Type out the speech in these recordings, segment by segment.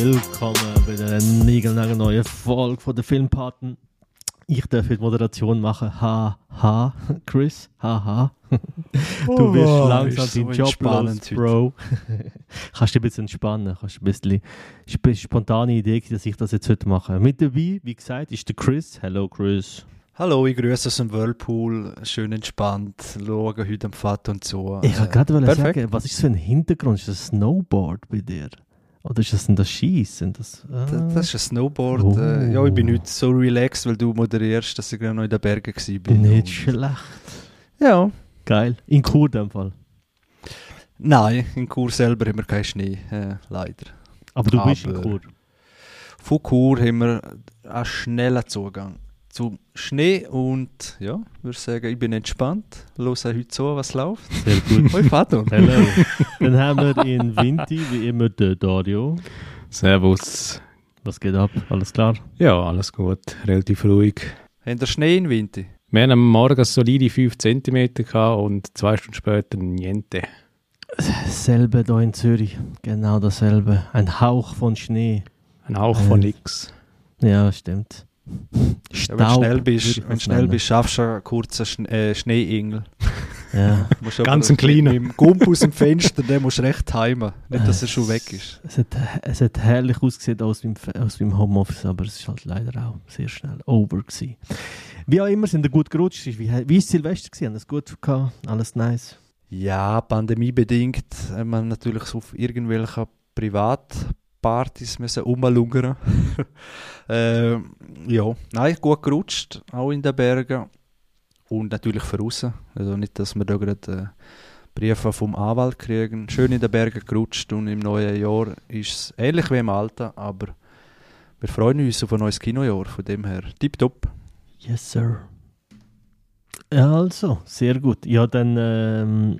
Willkommen bei der neuen Folge von der Filmpaten. Ich darf die Moderation machen. Ha, ha, Chris. Ha, ha. Du bist Oh, langsam ist so deinen Job los, Bro. Kannst dich ein bisschen entspannen. Kannst ein bisschen sp spontane Idee, dass ich das jetzt heute mache. Mit dabei, wie gesagt, ist der Chris. Hello, Chris. Hallo, ich grüße aus dem Whirlpool. Schön entspannt. Schauen heute am Vater und so. Ich wollte Äh, gerade perfekt. sagen, was ist das für ein Hintergrund? Ist das Snowboard bei dir? Oder ist das denn das Schießen? Das, ah. Das, das ist ein Snowboard. Oh. Äh, ja, ich bin nicht so relaxed, weil du moderierst, dass ich gerade noch in den Bergen war. nicht schlecht. Ja. Geil. In Chur in dem Fall. Nein, in Chur selber haben wir keinen Schnee, äh, leider. Aber du bist in Aber- Chur. Von Chur haben wir einen schnellen Zugang zum Schnee und ja, ich würde sagen, ich bin entspannt. Höre heute zu, was läuft. Sehr gut. Hoi Vater. Hello. Dann haben wir in Vinti, wie immer, den Dario. Servus. Was geht ab? Alles klar? Ja, alles gut. Relativ ruhig. Haben ihr Schnee in Winter? Wir haben am Morgen solide 5 cm gehabt und zwei Stunden später niente. Dasselbe hier in Zürich. Genau dasselbe. Ein Hauch von Schnee. Ein Hauch von Äh. nix. Ja, stimmt. Ja, wenn du schnell bist, wenn schnell bist, schaffst du einen kurzen Schne äh, Schneeingel. Ja. Ganz ein mit kleiner. dem Gump aus dem Fenster, den musst du recht timen. Nicht, dass er schon weg ist. Es hat, es hat herrlich ausgesehen aus meinem, aus meinem Homeoffice, aber es ist halt leider auch sehr schnell over gewesen. Wie auch immer, sind wir gut gerutscht. Wie, ist Silvester gewesen? Haben das gut gehabt? Alles nice? Ja, pandemiebedingt haben wir natürlich auf irgendwelchen Privatpartys müssen rumlungern. äh, ja, nein, gut gerutscht, auch in den Bergen. Und natürlich von außen. Also nicht, dass wir da gerade äh, Briefe vom Anwalt kriegen. Schön in den Bergen gerutscht und im neuen Jahr ist es ähnlich wie im Alten, aber wir freuen uns auf ein neues Kinojahr. Von dem her, tipptopp. Yes, sir. Also, sehr gut. Ja, dann ähm,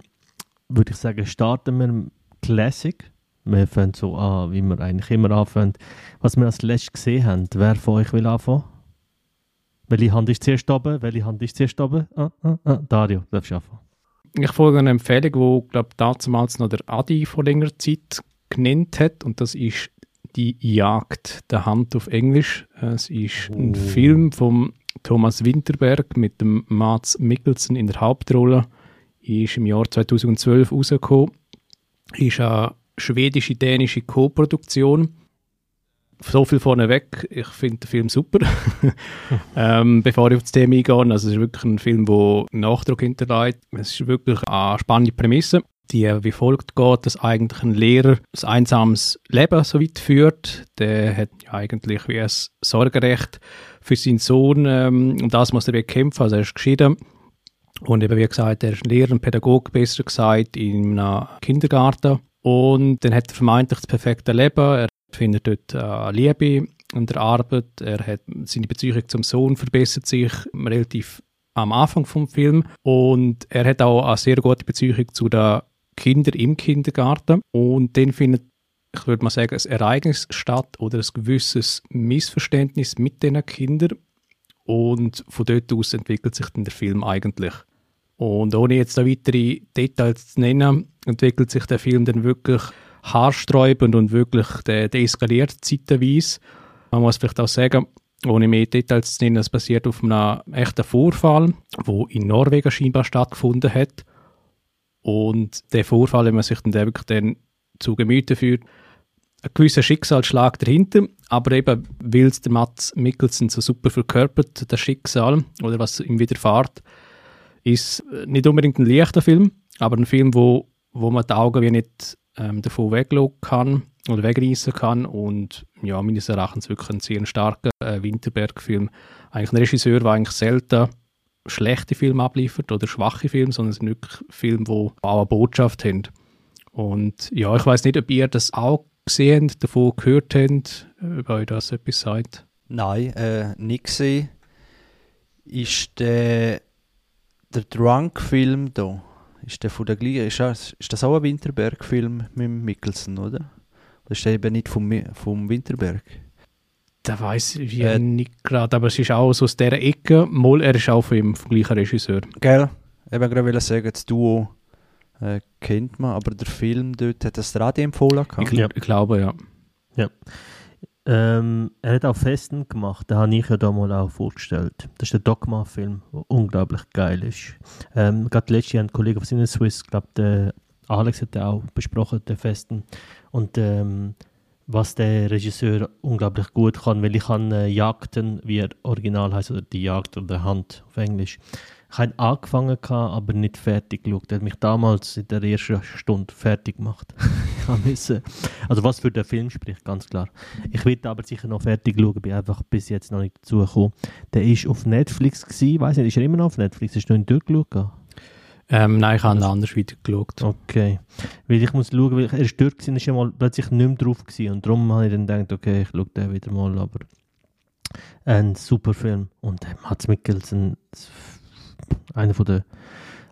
würde ich sagen, starten wir Classic. Wir fangen so an, wie wir eigentlich immer anfangen. Was wir als letztes gesehen haben, wer von euch will anfangen? Welche Hand ist zuerst oben? Welche Hand ist zuerst oben? Ah, ah, ah. Dario, darfst du anfangen. Ich folge einer Empfehlung, die, glaube damals noch der Adi vor längerer Zeit genannt hat. Und das ist Die Jagd der Hand auf Englisch. Es ist ein Oh. Film von Thomas Winterberg mit dem Mats Mikkelsen in der Hauptrolle. Ist im Jahr 2012 rausgekommen. Ist eine schwedische-dänische Co-Produktion. So viel vorneweg, ich finde den Film super. ähm, bevor ich auf das Thema eingehe, also es ist wirklich ein Film, der Nachdruck hinterlässt. Es ist wirklich eine spannende Prämisse, die wie folgt geht, dass eigentlich ein Lehrer ein einsames Leben so weit führt. Der hat ja eigentlich wie ein Sorgerecht für seinen Sohn, ähm, und das muss er wie kämpfen, also er ist geschieden. Und eben wie gesagt, er ist ein Lehrer, ein Pädagoge, besser gesagt, in einem Kindergarten. Und dann hat er vermeintlich das perfekte Leben. Er findet dort äh, Liebe an der Arbeit. Er hat seine Beziehung zum Sohn verbessert sich relativ am Anfang vom Film. Und er hat auch eine sehr gute Beziehung zu den Kindern im Kindergarten. Und dann findet, ich würde mal sagen, ein Ereignis statt oder ein gewisses Missverständnis mit diesen Kindern. Und von dort aus entwickelt sich dann der Film eigentlich. Und ohne jetzt da weitere Details zu nennen, entwickelt sich der Film dann wirklich haarsträubend und wirklich der, der eskaliert zeitweise. Man muss vielleicht auch sagen, ohne mehr Details zu nennen, es basiert auf einem echten Vorfall, wo in Norwegen scheinbar stattgefunden hat. Und der Vorfall, wenn man sich dann wirklich dann zu Gemüte führt, ein gewisser Schicksalsschlag dahinter, aber eben, weil es der Mats Mikkelsen so super verkörpert, das Schicksal oder was ihm widerfährt, ist nicht unbedingt ein leichter Film, aber ein Film, wo, wo man die Augen wie nicht ähm, davon wegschauen kann oder wegreißen kann und ja, meines Erachtens wirklich ein sehr starker äh, Winterberg-Film. Eigentlich ein Regisseur, der eigentlich selten schlechte Filme abliefert oder schwache Filme, sondern es sind wirklich Filme, die auch eine Botschaft haben. Und ja, ich weiß nicht, ob ihr das auch gesehen habt, davon gehört habt, ob euch das etwas sagt. Nein, äh, nicht gesehen. Ist der, der Drunk-Film da? Ist der von der gleichen? Ist das, ist das auch ein Winterberg-Film mit dem Mikkelsen, oder? Oder ist der eben nicht vom, vom Winterberg? Da weiß ich Äh, nicht gerade, aber es ist auch so aus dieser Ecke. Mal, er ist auch von ihm, vom gleichen Regisseur. Gell? Eben gerade wollte sagen, das Duo äh, kennt man, aber der Film dort hat das Radio empfohlen Ich, gehabt. Ja. ich glaube, ja. Ähm, er hat auch Festen gemacht, den habe ich ja da mal auch vorgestellt. Das ist der Dogma-Film, der unglaublich geil ist. Ähm, gerade letztes Jahr ein Kollege von Swiss, glaube, der Alex hat den auch besprochen, den Festen. Und ähm, was der Regisseur unglaublich gut kann, weil ich kann äh, Jagden, wie er original heißt, oder die Jagd oder Hand auf Englisch. Ich habe angefangen, aber nicht fertig geschaut. Er hat mich damals in der ersten Stunde fertig gemacht. müssen, also was für den Film spricht, ganz klar. Ich werde aber sicher noch fertig schauen, bin einfach bis jetzt noch nicht dazu gekommen. Der ist auf Netflix gewesen, weiß nicht, ist er immer noch auf Netflix? Hast du nicht durchgeschaut? Ähm, nein, ich habe anders weitergeschaut. Okay. Weil ich muss schauen, weil er ist dort gewesen, ist mal plötzlich nicht mehr drauf gewesen. Und darum habe ich dann gedacht, okay, ich schaue den wieder mal, aber ein super Film. Und Mats Mikkelsen, einer von der,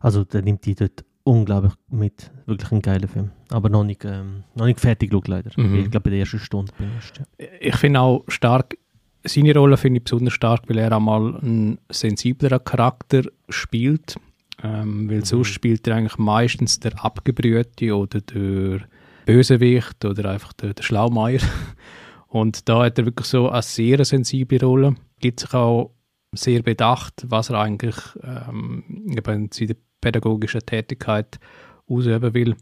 also der nimmt die dort unglaublich mit. Wirklich ein geiler Film. Aber noch nicht, ähm, noch nicht fertig geschaut, leider. Mhm. Ich glaube, bei der ersten Stunde bin ich. Ja. Ich finde auch stark, seine Rolle finde ich besonders stark, weil er einmal einen sensibleren Charakter spielt. Ähm, weil sonst spielt er eigentlich meistens der Abgebrühte oder der Bösewicht oder einfach der, der Schlaumeier. Und da hat er wirklich so eine sehr sensible Rolle. Gibt sich auch sehr bedacht, was er eigentlich ähm, eben in seiner pädagogischen Tätigkeit ausüben will.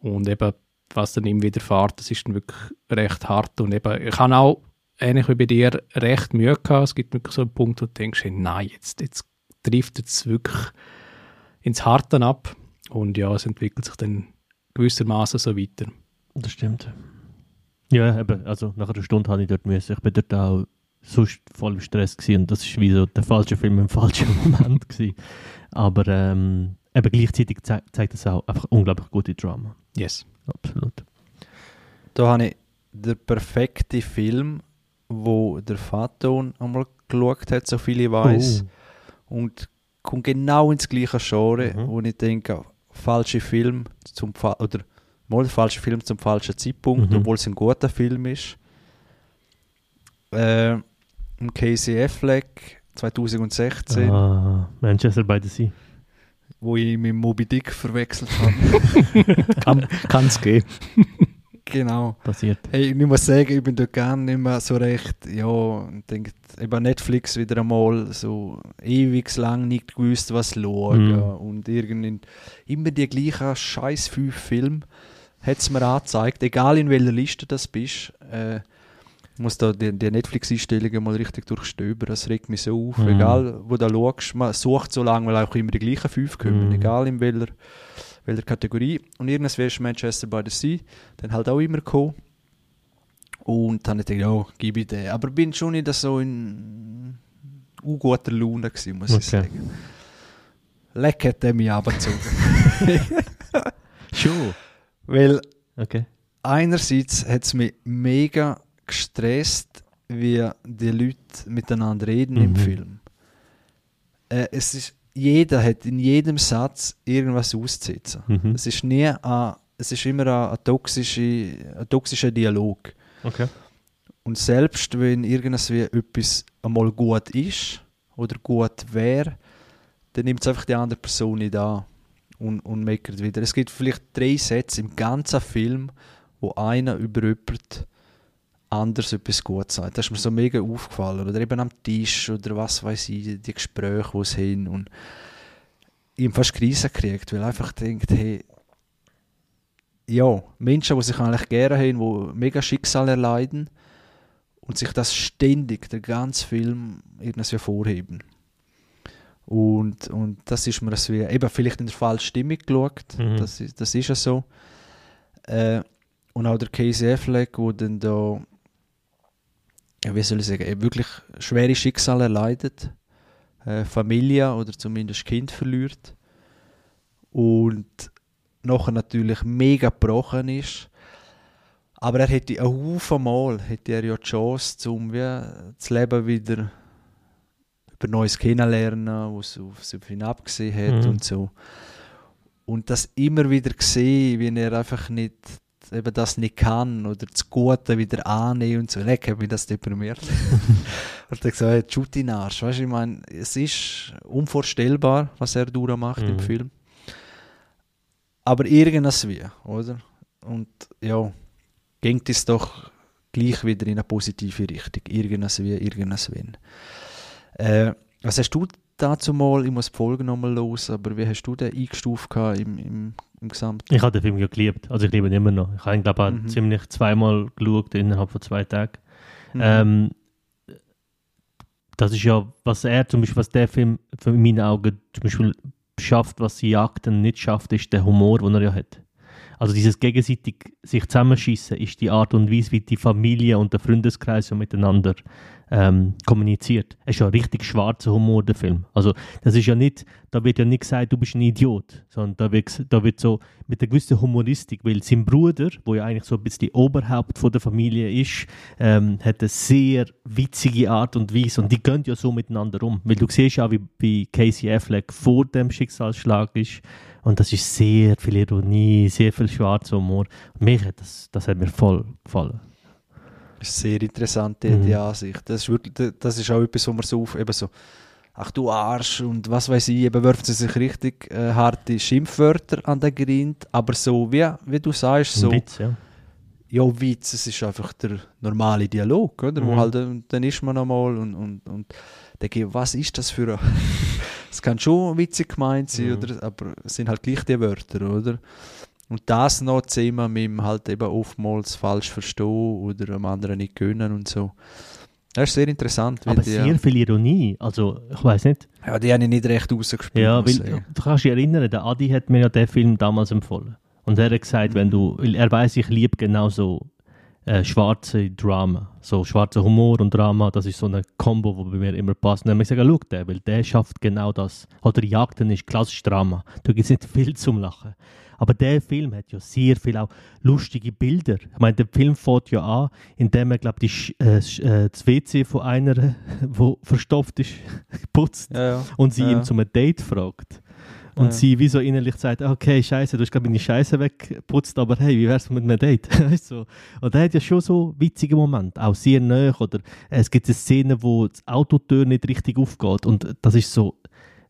Und eben, was dann ihm widerfährt, das ist dann wirklich recht hart. Und eben, ich habe auch, ähnlich wie bei dir, recht Mühe gehabt. Es gibt wirklich so einen Punkt, wo du denkst, hey, nein, jetzt, jetzt trifft es wirklich ins Harte ab. Und ja, es entwickelt sich dann gewissermaßen so weiter. Das stimmt. Ja, eben, also nach einer Stunde habe ich dort müssen. Ich bin dort auch sonst voll im Stress gewesen und das ist wie so der falsche Film im falschen Moment gewesen. Aber ähm, eben gleichzeitig zei zeigt es auch einfach unglaublich gute Drama. Yes. Absolut. Da habe ich den perfekten Film, wo der Faton einmal geschaut hat, so viel ich weiß. Und kommt genau ins gleiche Genre, Mhm. wo ich denke, falscher Film zum Fa oder mal falscher Film zum falschen Zeitpunkt, Mhm. obwohl es ein guter Film ist. Äh, im Casey Affleck 2016, Ah, Manchester by the Sea. wo ich mit Moby Dick verwechselt habe. Kann es gehen. genau. Passiert. Hey, ich muss sagen, ich bin dort gerne nicht mehr so recht, ja, ich denke, eben Netflix wieder einmal so ewig lang nicht gewusst, was schauen Mhm. und irgendwie immer die gleichen scheiß fünf Filme hat es mir angezeigt, egal in welcher Liste das bist, äh, muss da die, die Netflix-Einstellungen mal richtig durchstöbern, das regt mich so auf, Mhm. egal wo du schaust, man sucht so lange, weil auch immer die gleichen fünf kommen, Mhm. egal in welcher, welcher Kategorie und irgendwas ist Manchester by the Sea, dann halt auch immer gekommen und dann habe ich gedacht, ja, gebe ich den. Aber bin schon nicht so in guter Laune gewesen, muss ich Okay. sagen. Leck hat er mich abgezogen. Schon. Weil Okay. einerseits hat es mich mega gestresst, wie die Leute miteinander reden im Mhm. Film. Äh, es ist, jeder hat in jedem Satz irgendwas auszusetzen. Mhm. Es ist nie ein, es ist immer ein, ein, toxische, ein toxischer Dialog. Okay. Und selbst wenn irgendwas wie etwas einmal gut ist oder gut wäre, dann nimmt es einfach die andere Person nicht an und, und meckert wieder. Es gibt vielleicht drei Sätze im ganzen Film, wo einer über jemand anders etwas gut sagt. Das ist mir so mega aufgefallen. Oder eben am Tisch oder was weiß ich, die Gespräche, die es haben. Und ich habe fast Krise gekriegt, weil ich einfach denkt, hey, ja, Menschen, die sich eigentlich gerne haben, die mega Schicksal erleiden und sich das ständig, der ganze Film, irgendwie vorheben. Und, und das ist mir so wie, eben vielleicht in der falschen Stimmung geschaut, Mhm. das, ist, das ist ja so. Äh, und auch der Casey Affleck, wo dann da, ja, wie soll ich sagen, wirklich schwere Schicksale erleidet, äh, Familie oder zumindest Kind verliert und nachher natürlich mega gebrochen ist. Aber er hätte ein Haufen Mal hätte er ja die Chance, um wie das Leben wieder über Neues kennenlernen, was auf auf ihn abgesehen hat Mhm. und so. Und das immer wieder gesehen, wie er einfach nicht eben das nicht kann oder das Gute wieder annehmen und so. Leck, hat mich das deprimiert. und dann gesagt, shoot in Arsch. Weißt du, ich meine, es ist unvorstellbar, was er durchmacht im Mhm. Film. Aber irgendwas wie, oder? Und ja, ging es doch gleich wieder in eine positive Richtung. Irgendwas wie, irgendwas wenn. Äh, was hast du dazu mal, ich muss die Folge nochmal los, aber wie hast du den eingestuft im, im, im Gesamten? Ich habe den Film ja geliebt. Also ich liebe ihn immer noch. Ich habe ihn, glaube ich, Mhm. ziemlich zweimal geschaut innerhalb von zwei Tagen. Mhm. Ähm, das ist ja, was er zum Beispiel, was der Film für in meinen Augen zum Beispiel schafft, was die Jagden nicht schafft, ist der Humor, den er ja hat. Also dieses gegenseitig sich zusammenschießen ist die Art und Weise, wie die Familie und der Freundeskreis so miteinander ähm, kommuniziert. Es ist ja richtig schwarzer Humor, der Film. Also das ist ja nicht, da wird ja nicht gesagt, du bist ein Idiot, sondern da wird, da wird so mit einer gewissen Humoristik, weil sein Bruder, wo ja eigentlich so ein bisschen die Oberhaupt von der Familie ist, ähm, hat eine sehr witzige Art und Weise und die gehen ja so miteinander um. Weil du siehst ja, wie, wie Casey Affleck vor dem Schicksalsschlag ist und das ist sehr viel Ironie, sehr viel schwarzer Humor. Mich hat das, das hat mir voll gefallen. Das ist sehr interessant, die, Mhm. die Ansicht. Das ist, wirklich, das ist auch etwas, wo man so auf, eben so, ach du Arsch und was weiß ich, eben werfen sie sich richtig äh, harte Schimpfwörter an den Grind, aber so, wie, wie du sagst, so, Witz, ja. ja, Witz, es ist einfach der normale Dialog, oder? Wo Mhm. halt, äh, dann ist man einmal und, und, und denke, was ist das für ein... Es kann schon witzig gemeint sein, Mhm. oder? aber es sind halt gleich die Wörter, oder? Und das noch zusammen mit dem halt eben oftmals falsch verstehen oder am anderen nicht gönnen und so. Das ist sehr interessant. Aber die, sehr viel Ironie. Also, ich weiß nicht. ja, die haben ich nicht recht rausgespielt. Ja, weil du kannst dich erinnern, der Adi hat mir ja den Film damals empfohlen. Und er hat gesagt, wenn du, er weiß, ich liebe genau so äh, schwarze Drama, so schwarzer Humor und Drama, das ist so eine Combo, die bei mir immer passt. Und dann habe ich gesagt, schau den, weil der schafft genau das. Oder Jagden ist klassisch Drama. Da gibt es nicht viel zum Lachen. Aber der Film hat ja sehr viel auch lustige Bilder. Ich meine, der Film fängt ja an, indem er, glaube ich, äh, äh, das WC von einer, wo verstopft ist, putzt Ja, ja. und sie Ja. ihm zum Date fragt. Und Ja. sie wie so innerlich sagt, okay, scheiße, du hast gerade meine Scheiße weggeputzt, aber hey, wie wär's mit einem Date? So. Und er hat ja schon so witzige Momente, auch sehr nah. Oder es gibt eine Szene, wo das Autotür nicht richtig aufgeht und das ist so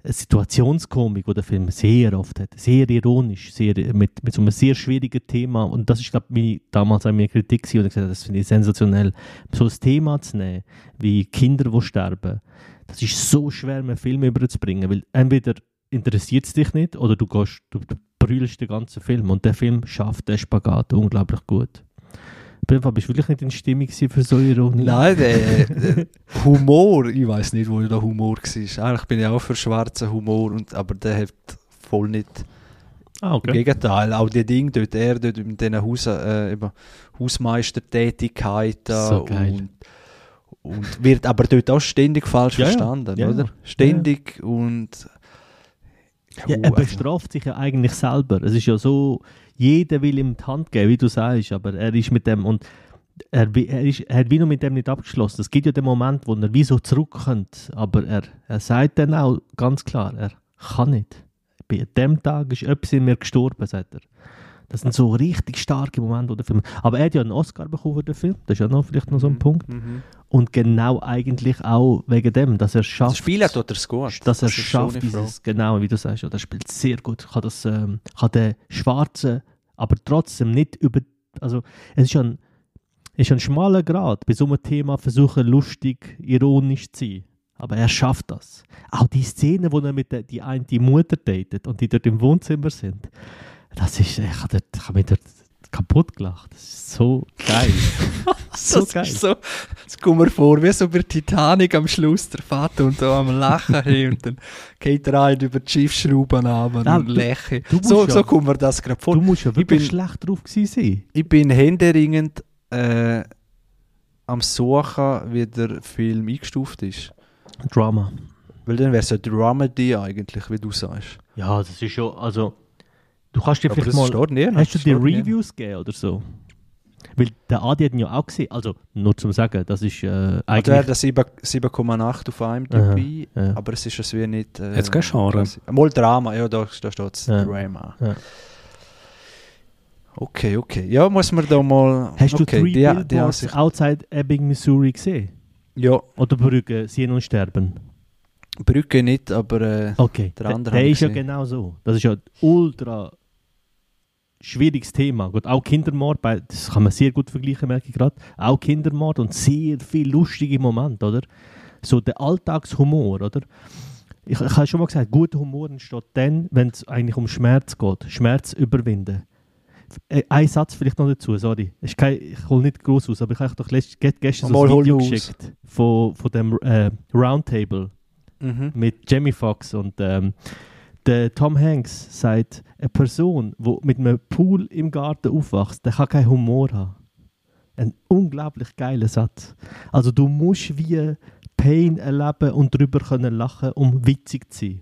Situationskomik, die der Film sehr oft hat. Sehr ironisch, sehr, mit, mit so einem sehr schwierigen Thema. Und das ist, glaube ich, damals auch meine Kritik gewesen, und ich gesagt, das finde ich sensationell. So ein Thema zu nehmen, wie Kinder, die sterben, das ist so schwer, einen Film überzubringen, weil entweder interessiert es dich nicht oder du gehst, du, brüllst den ganzen Film und der Film schafft den Spagat unglaublich gut. Fall bist du wirklich nicht in Stimmung für so Ironie. Nein, der, der Humor, ich weiß nicht, wo der Humor war. Eigentlich bin ich auch für schwarzen Humor, und, aber der hat voll nicht. Ah, Im okay. Gegenteil, auch die Dinge dort, er dort mit diesen Haus, äh, Hausmeistertätigkeiten So geil. und, und wird aber dort auch ständig falsch Ja, verstanden, Ja, oder? ja. Ständig und Ja, er bestraft sich ja eigentlich selber. Es ist ja so, jeder will ihm die Hand geben, wie du sagst, aber er ist mit dem und er, er, ist, er hat wie noch mit dem nicht abgeschlossen. Es gibt ja den Moment, wo er wie so zurückkommt, aber er, er sagt dann auch ganz klar, er kann nicht. Bei dem Tag ist etwas in mir gestorben, sagt er. Das sind so richtig starke Momente, wo der Film. Aber er hat ja einen Oscar bekommen für den Film. Das ist ja noch vielleicht noch so ein Punkt. Mhm. Und genau eigentlich auch wegen dem, dass er Das schafft Spiel hat er es gut. dass er Das ist schon schafft, Frage. dieses, genau wie du sagst, ja, der spielt sehr gut. Kann, das, ähm, kann den Schwarzen, aber trotzdem nicht über. Also, es ist ein, ist ein schmaler Grad, bei so einem Thema versuchen, lustig, ironisch zu sein. Aber er schafft das. Auch die Szene, wo er mit der die eine die Mutter datet und die dort im Wohnzimmer sind, das ist, ich habe dort- hab mich dort kaputt gelacht. Das ist so geil. so das geil. Ist so, das kommt mir vor, wie so bei Titanic am Schluss, der Vater und da am Lachen hey, und dann geht er ein über die Schiffsschrauben Ja, und du musst So, ja- so kommt mir das gerade vor. Du musst ja wirklich bin- schlecht drauf gewesen sein. Ich bin händeringend äh, am Suchen, wie der Film eingestuft ist. Drama. Weil dann wäre es eine Dramedy eigentlich, wie du sagst. Ja, das ist schon, also, du kannst dir Aber vielleicht mal, steht hast du nirgends. Reviews gegeben oder so? Weil der Adi hat ihn ja auch gesehen, also nur zum Sagen, das ist äh, Also er eigentlich, hat 7 7,8 auf IMDb, ja. aber es ist es wie nicht... Äh, Hat's kein Genre? Mal Drama, ja, da, da steht es. Ja. Drama. Ja. Okay, okay. Ja, muss man da mal... hast du okay, Three die, die Billboards Ansicht- Outside Ebbing, Missouri gesehen? Ja, Oder Brügge, Sehen und Sterben? Brücke nicht, aber... Äh, Okay, Der der, andere der ich ist ja gesehen. genau so. Das ist ja ultra schwieriges Thema. Gut, auch Kindermord, bei- das kann man sehr gut vergleichen, merke ich gerade. Auch Kindermord und sehr viel lustige Momente, oder? So der Alltagshumor, oder? Ich, ich habe schon mal gesagt, guter Humor entsteht dann, wenn es eigentlich um Schmerz geht. Schmerz überwinden. Äh, Ein Satz vielleicht noch dazu, sorry. Ich hole nicht groß aus, aber ich habe doch gestern so ein Video geschickt von, von dem äh, Roundtable Mhm. mit Jamie Foxx und ähm, der Tom Hanks sagt, eine Person, die mit einem Pool im Garten aufwächst, der kann keinen Humor haben. Ein unglaublich geiler Satz. Also du musst wie Pain erleben und darüber können lachen, um witzig zu sein.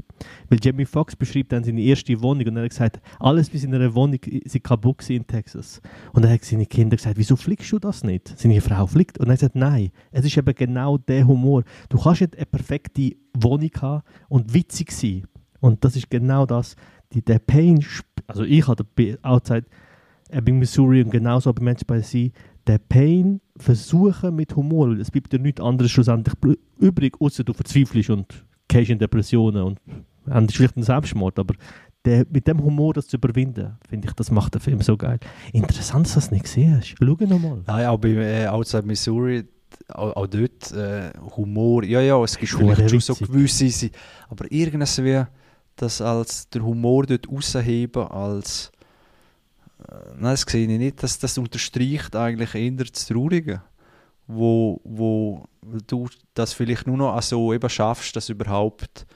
Weil Jamie Foxx beschreibt dann seine erste Wohnung und er hat gesagt, alles bei seiner Wohnung ist kaputt in Texas. Und er hat seine Kinder gesagt, wieso fliegst du das nicht? Seine Frau fliegt. Und er hat gesagt, nein, es ist eben genau der Humor. Du kannst nicht eine perfekte Wohnung haben und witzig sein. Und das ist genau das, die, der Pain, also ich bei Outside Ebbing, Missouri und genauso bei Menschen bei sie, der Pain versuchen mit Humor, weil es bleibt dir nichts anderes schlussendlich übrig, außer du verzweifelst und gehst in Depressionen und hast vielleicht einen Selbstmord, aber der, mit dem Humor das zu überwinden, finde ich, das macht den Film so geil. Interessant, dass du das nicht gesehen hast. Schau nochmal. Nein, auch bei äh, Outside Missouri, auch, auch dort äh, Humor, ja, ja, es gibt vielleicht schon so gewisse, aber irgendwas wie das als der Humor dort rausheben, als äh, nein, das sehe ich nicht, das, das unterstreicht eigentlich eher das Traurige, wo, wo du das vielleicht nur noch so eben schaffst, das überhaupt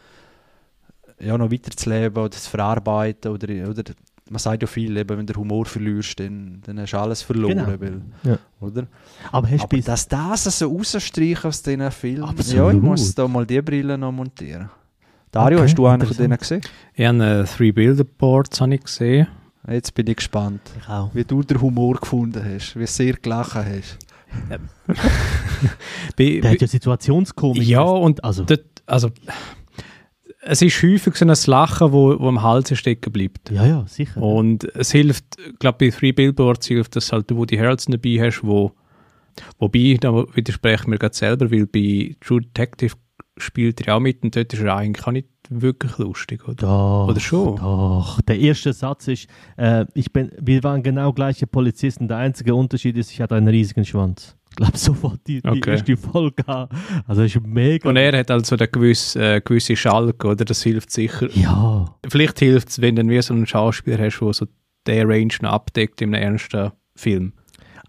ja, noch weiterzuleben oder zu verarbeiten oder, oder man sagt ja viel, eben, wenn du den Humor verlierst, dann, dann hast du alles verloren, Genau. weil, Ja. oder? Aber hast du Aber dass das so rausstreichen aus diesen Filmen, Absolut. ja, ich muss da mal die Brille noch montieren. Dario, Okay, hast du einen von denen gesehen? Ich habe äh, Three Billboards habe ich gesehen. Jetzt bin ich gespannt, ich auch. wie du den Humor gefunden hast, wie du sehr gelachen hast. Bei, Der hat ja Situationskomik. Ja, und also, dort, also, es ist häufig so ein Lachen, wo, wo am Hals stecken bleibt. ja, ja, sicher. Und es hilft, glaube bei Three Billboards hilft, dass halt du Woody Harrelson dabei hast, wo wobei, da widerspreche ich mir gerade selber, weil bei True Detective spielt er ja auch mit und dort ist er eigentlich auch nicht wirklich lustig, oder? Doch, Oder schon? Doch. Der erste Satz ist, äh, ich bin, wir waren genau gleiche Polizisten. Der einzige Unterschied ist, ich hatte einen riesigen Schwanz. Ich glaube, sofort die, die Okay. erste Folge an. Also, ist mega. Und er hat also eine gewisse, äh, gewisse Schalke, oder? Das hilft sicher. ja, Vielleicht hilft es, wenn du wie so einen Schauspieler hast, der so der Range noch abdeckt in einem ernsten Film.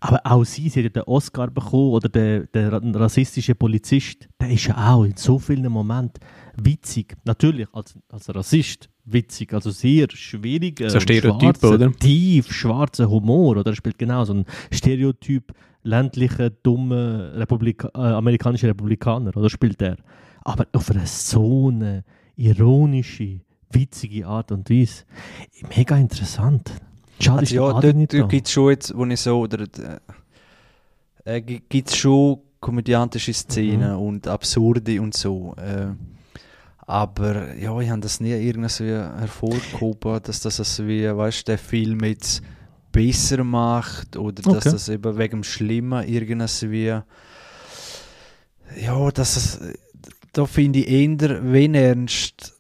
Aber auch sie, sie hat ja den Oscar bekommen oder der, der ra- rassistische Polizist, der ist ja auch in so vielen Momenten witzig. Natürlich, als, als Rassist witzig, also sehr schwieriger, So Stereotyp, schwarzer, oder? tief schwarzer Humor. Oder er spielt genau so einen Stereotyp ländlicher, dummer Republika äh, amerikanischer Republikaner, oder spielt er. Aber auf eine so eine ironische, witzige Art und Weise. Mega interessant. Schade, Also ja, dort, dort gibt es schon jetzt, wo ich so, oder äh, gibt es schon komödiantische Szenen Mhm. und absurde und so. Äh, aber ja, ich habe das nie irgendwie hervorgehoben, dass das also wie, weißt, der Film jetzt besser macht oder dass Okay. das eben wegen dem Schlimmen irgendwie ja, dass es da finde ich eher, wenn ernst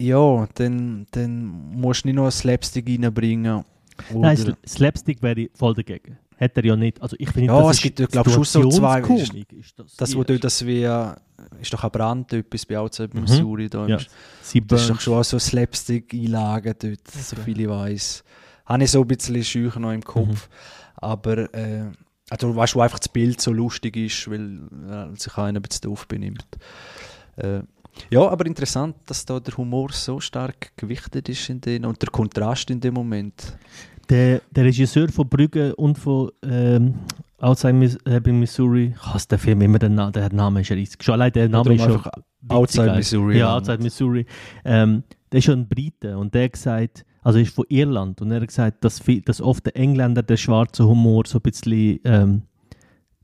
ja, dann, dann musst du nicht noch ein Slapstick reinbringen. Nein, Sl- Slapstick wäre voll dagegen. Hätte er ja nicht. Also ich finde, Ja, das es gibt ja, glaub ich, schon so zwei- ist das. das, wo du das wie, äh, ist doch ein Brand etwas bei Outside Mhm. Missouri da. Ja. Sie Das ist doch schon so Slapstick-Einlagen dort, so viel ich weiss. Habe ich so ein bisschen schüch noch im Kopf. Aber, äh, also weißt du, wo einfach das Bild so lustig ist, weil äh, sich einer ein bisschen doof benimmt. Äh, ja, aber interessant, dass da der Humor so stark gewichtet ist in den, und der Kontrast in dem Moment. Der, der Regisseur von Brügge und von ähm, Outside äh, Missouri, ich hasse den Film immer, den, Na der Name ist riesig. Schon allein der Name ist schon Outside. Missouri Ja. Outside Missouri. Ähm, der ist schon ein Brite und der hat gesagt, also ist von Irland und er hat gesagt, dass, viel, dass oft der Engländer der schwarze Humor so ein bisschen, ähm,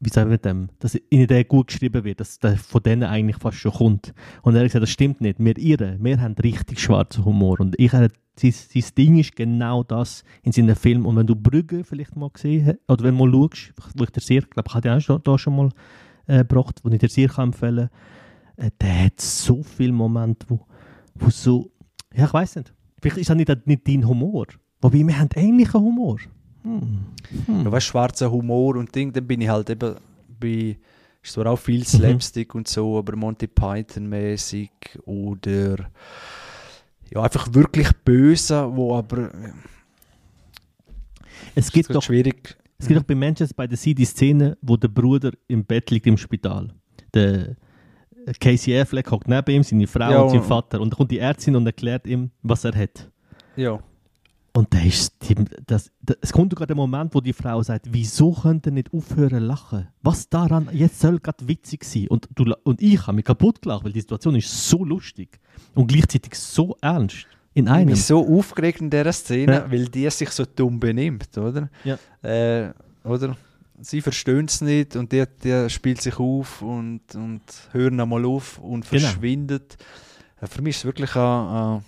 wie sagen wir dem, dass ihnen der gut geschrieben wird, dass der von denen eigentlich fast schon kommt. Und er hat gesagt, das stimmt nicht, wir Iren, wir haben richtig schwarzen Humor und ich habe sein, sein Ding ist genau das in seinen Filmen. Und wenn du Brügge vielleicht mal gesehen hast, oder wenn du mal schaust, wo ich dir sehr, glaube, ich habe die auch schon, da schon mal äh, gebracht, wo ich dir sehr kann empfehlen kann, äh, der hat so viele Momente, wo, wo so, ja, ich weiß nicht, vielleicht ist das nicht, nicht dein Humor, Wobei, wir haben ähnlichen Humor. Hm. Hm. Ja, weißt, schwarzer Humor und Ding, dann bin ich halt eben bei, ist zwar auch viel Slapstick und so, aber Monty Python mäßig oder ja, einfach wirklich böse, wo aber äh, Es gibt ist doch schwierig. Es gibt auch bei Manchester by the Sea die Szene, wo der Bruder im Bett liegt im Spital. Der Casey Affleck hockt neben ihm, seine Frau Ja, und sein Vater. Und dann kommt die Ärztin und erklärt ihm, was er hat. Ja. Und da ist die, das, das, es kommt gerade der Moment, wo die Frau sagt, wieso könnt ihr nicht aufhören lachen? Was daran jetzt soll gerade witzig sein? Und, du, und ich habe mich kaputt gelacht, weil die Situation ist so lustig und gleichzeitig so ernst in Ich einem. bin so aufgeregt in dieser Szene, Ja. weil die sich so dumm benimmt, oder? Ja. Äh, oder? Sie verstehen es nicht und der, der spielt sich auf und, und hört einmal auf und Genau. verschwindet. Äh, für mich ist es wirklich eine,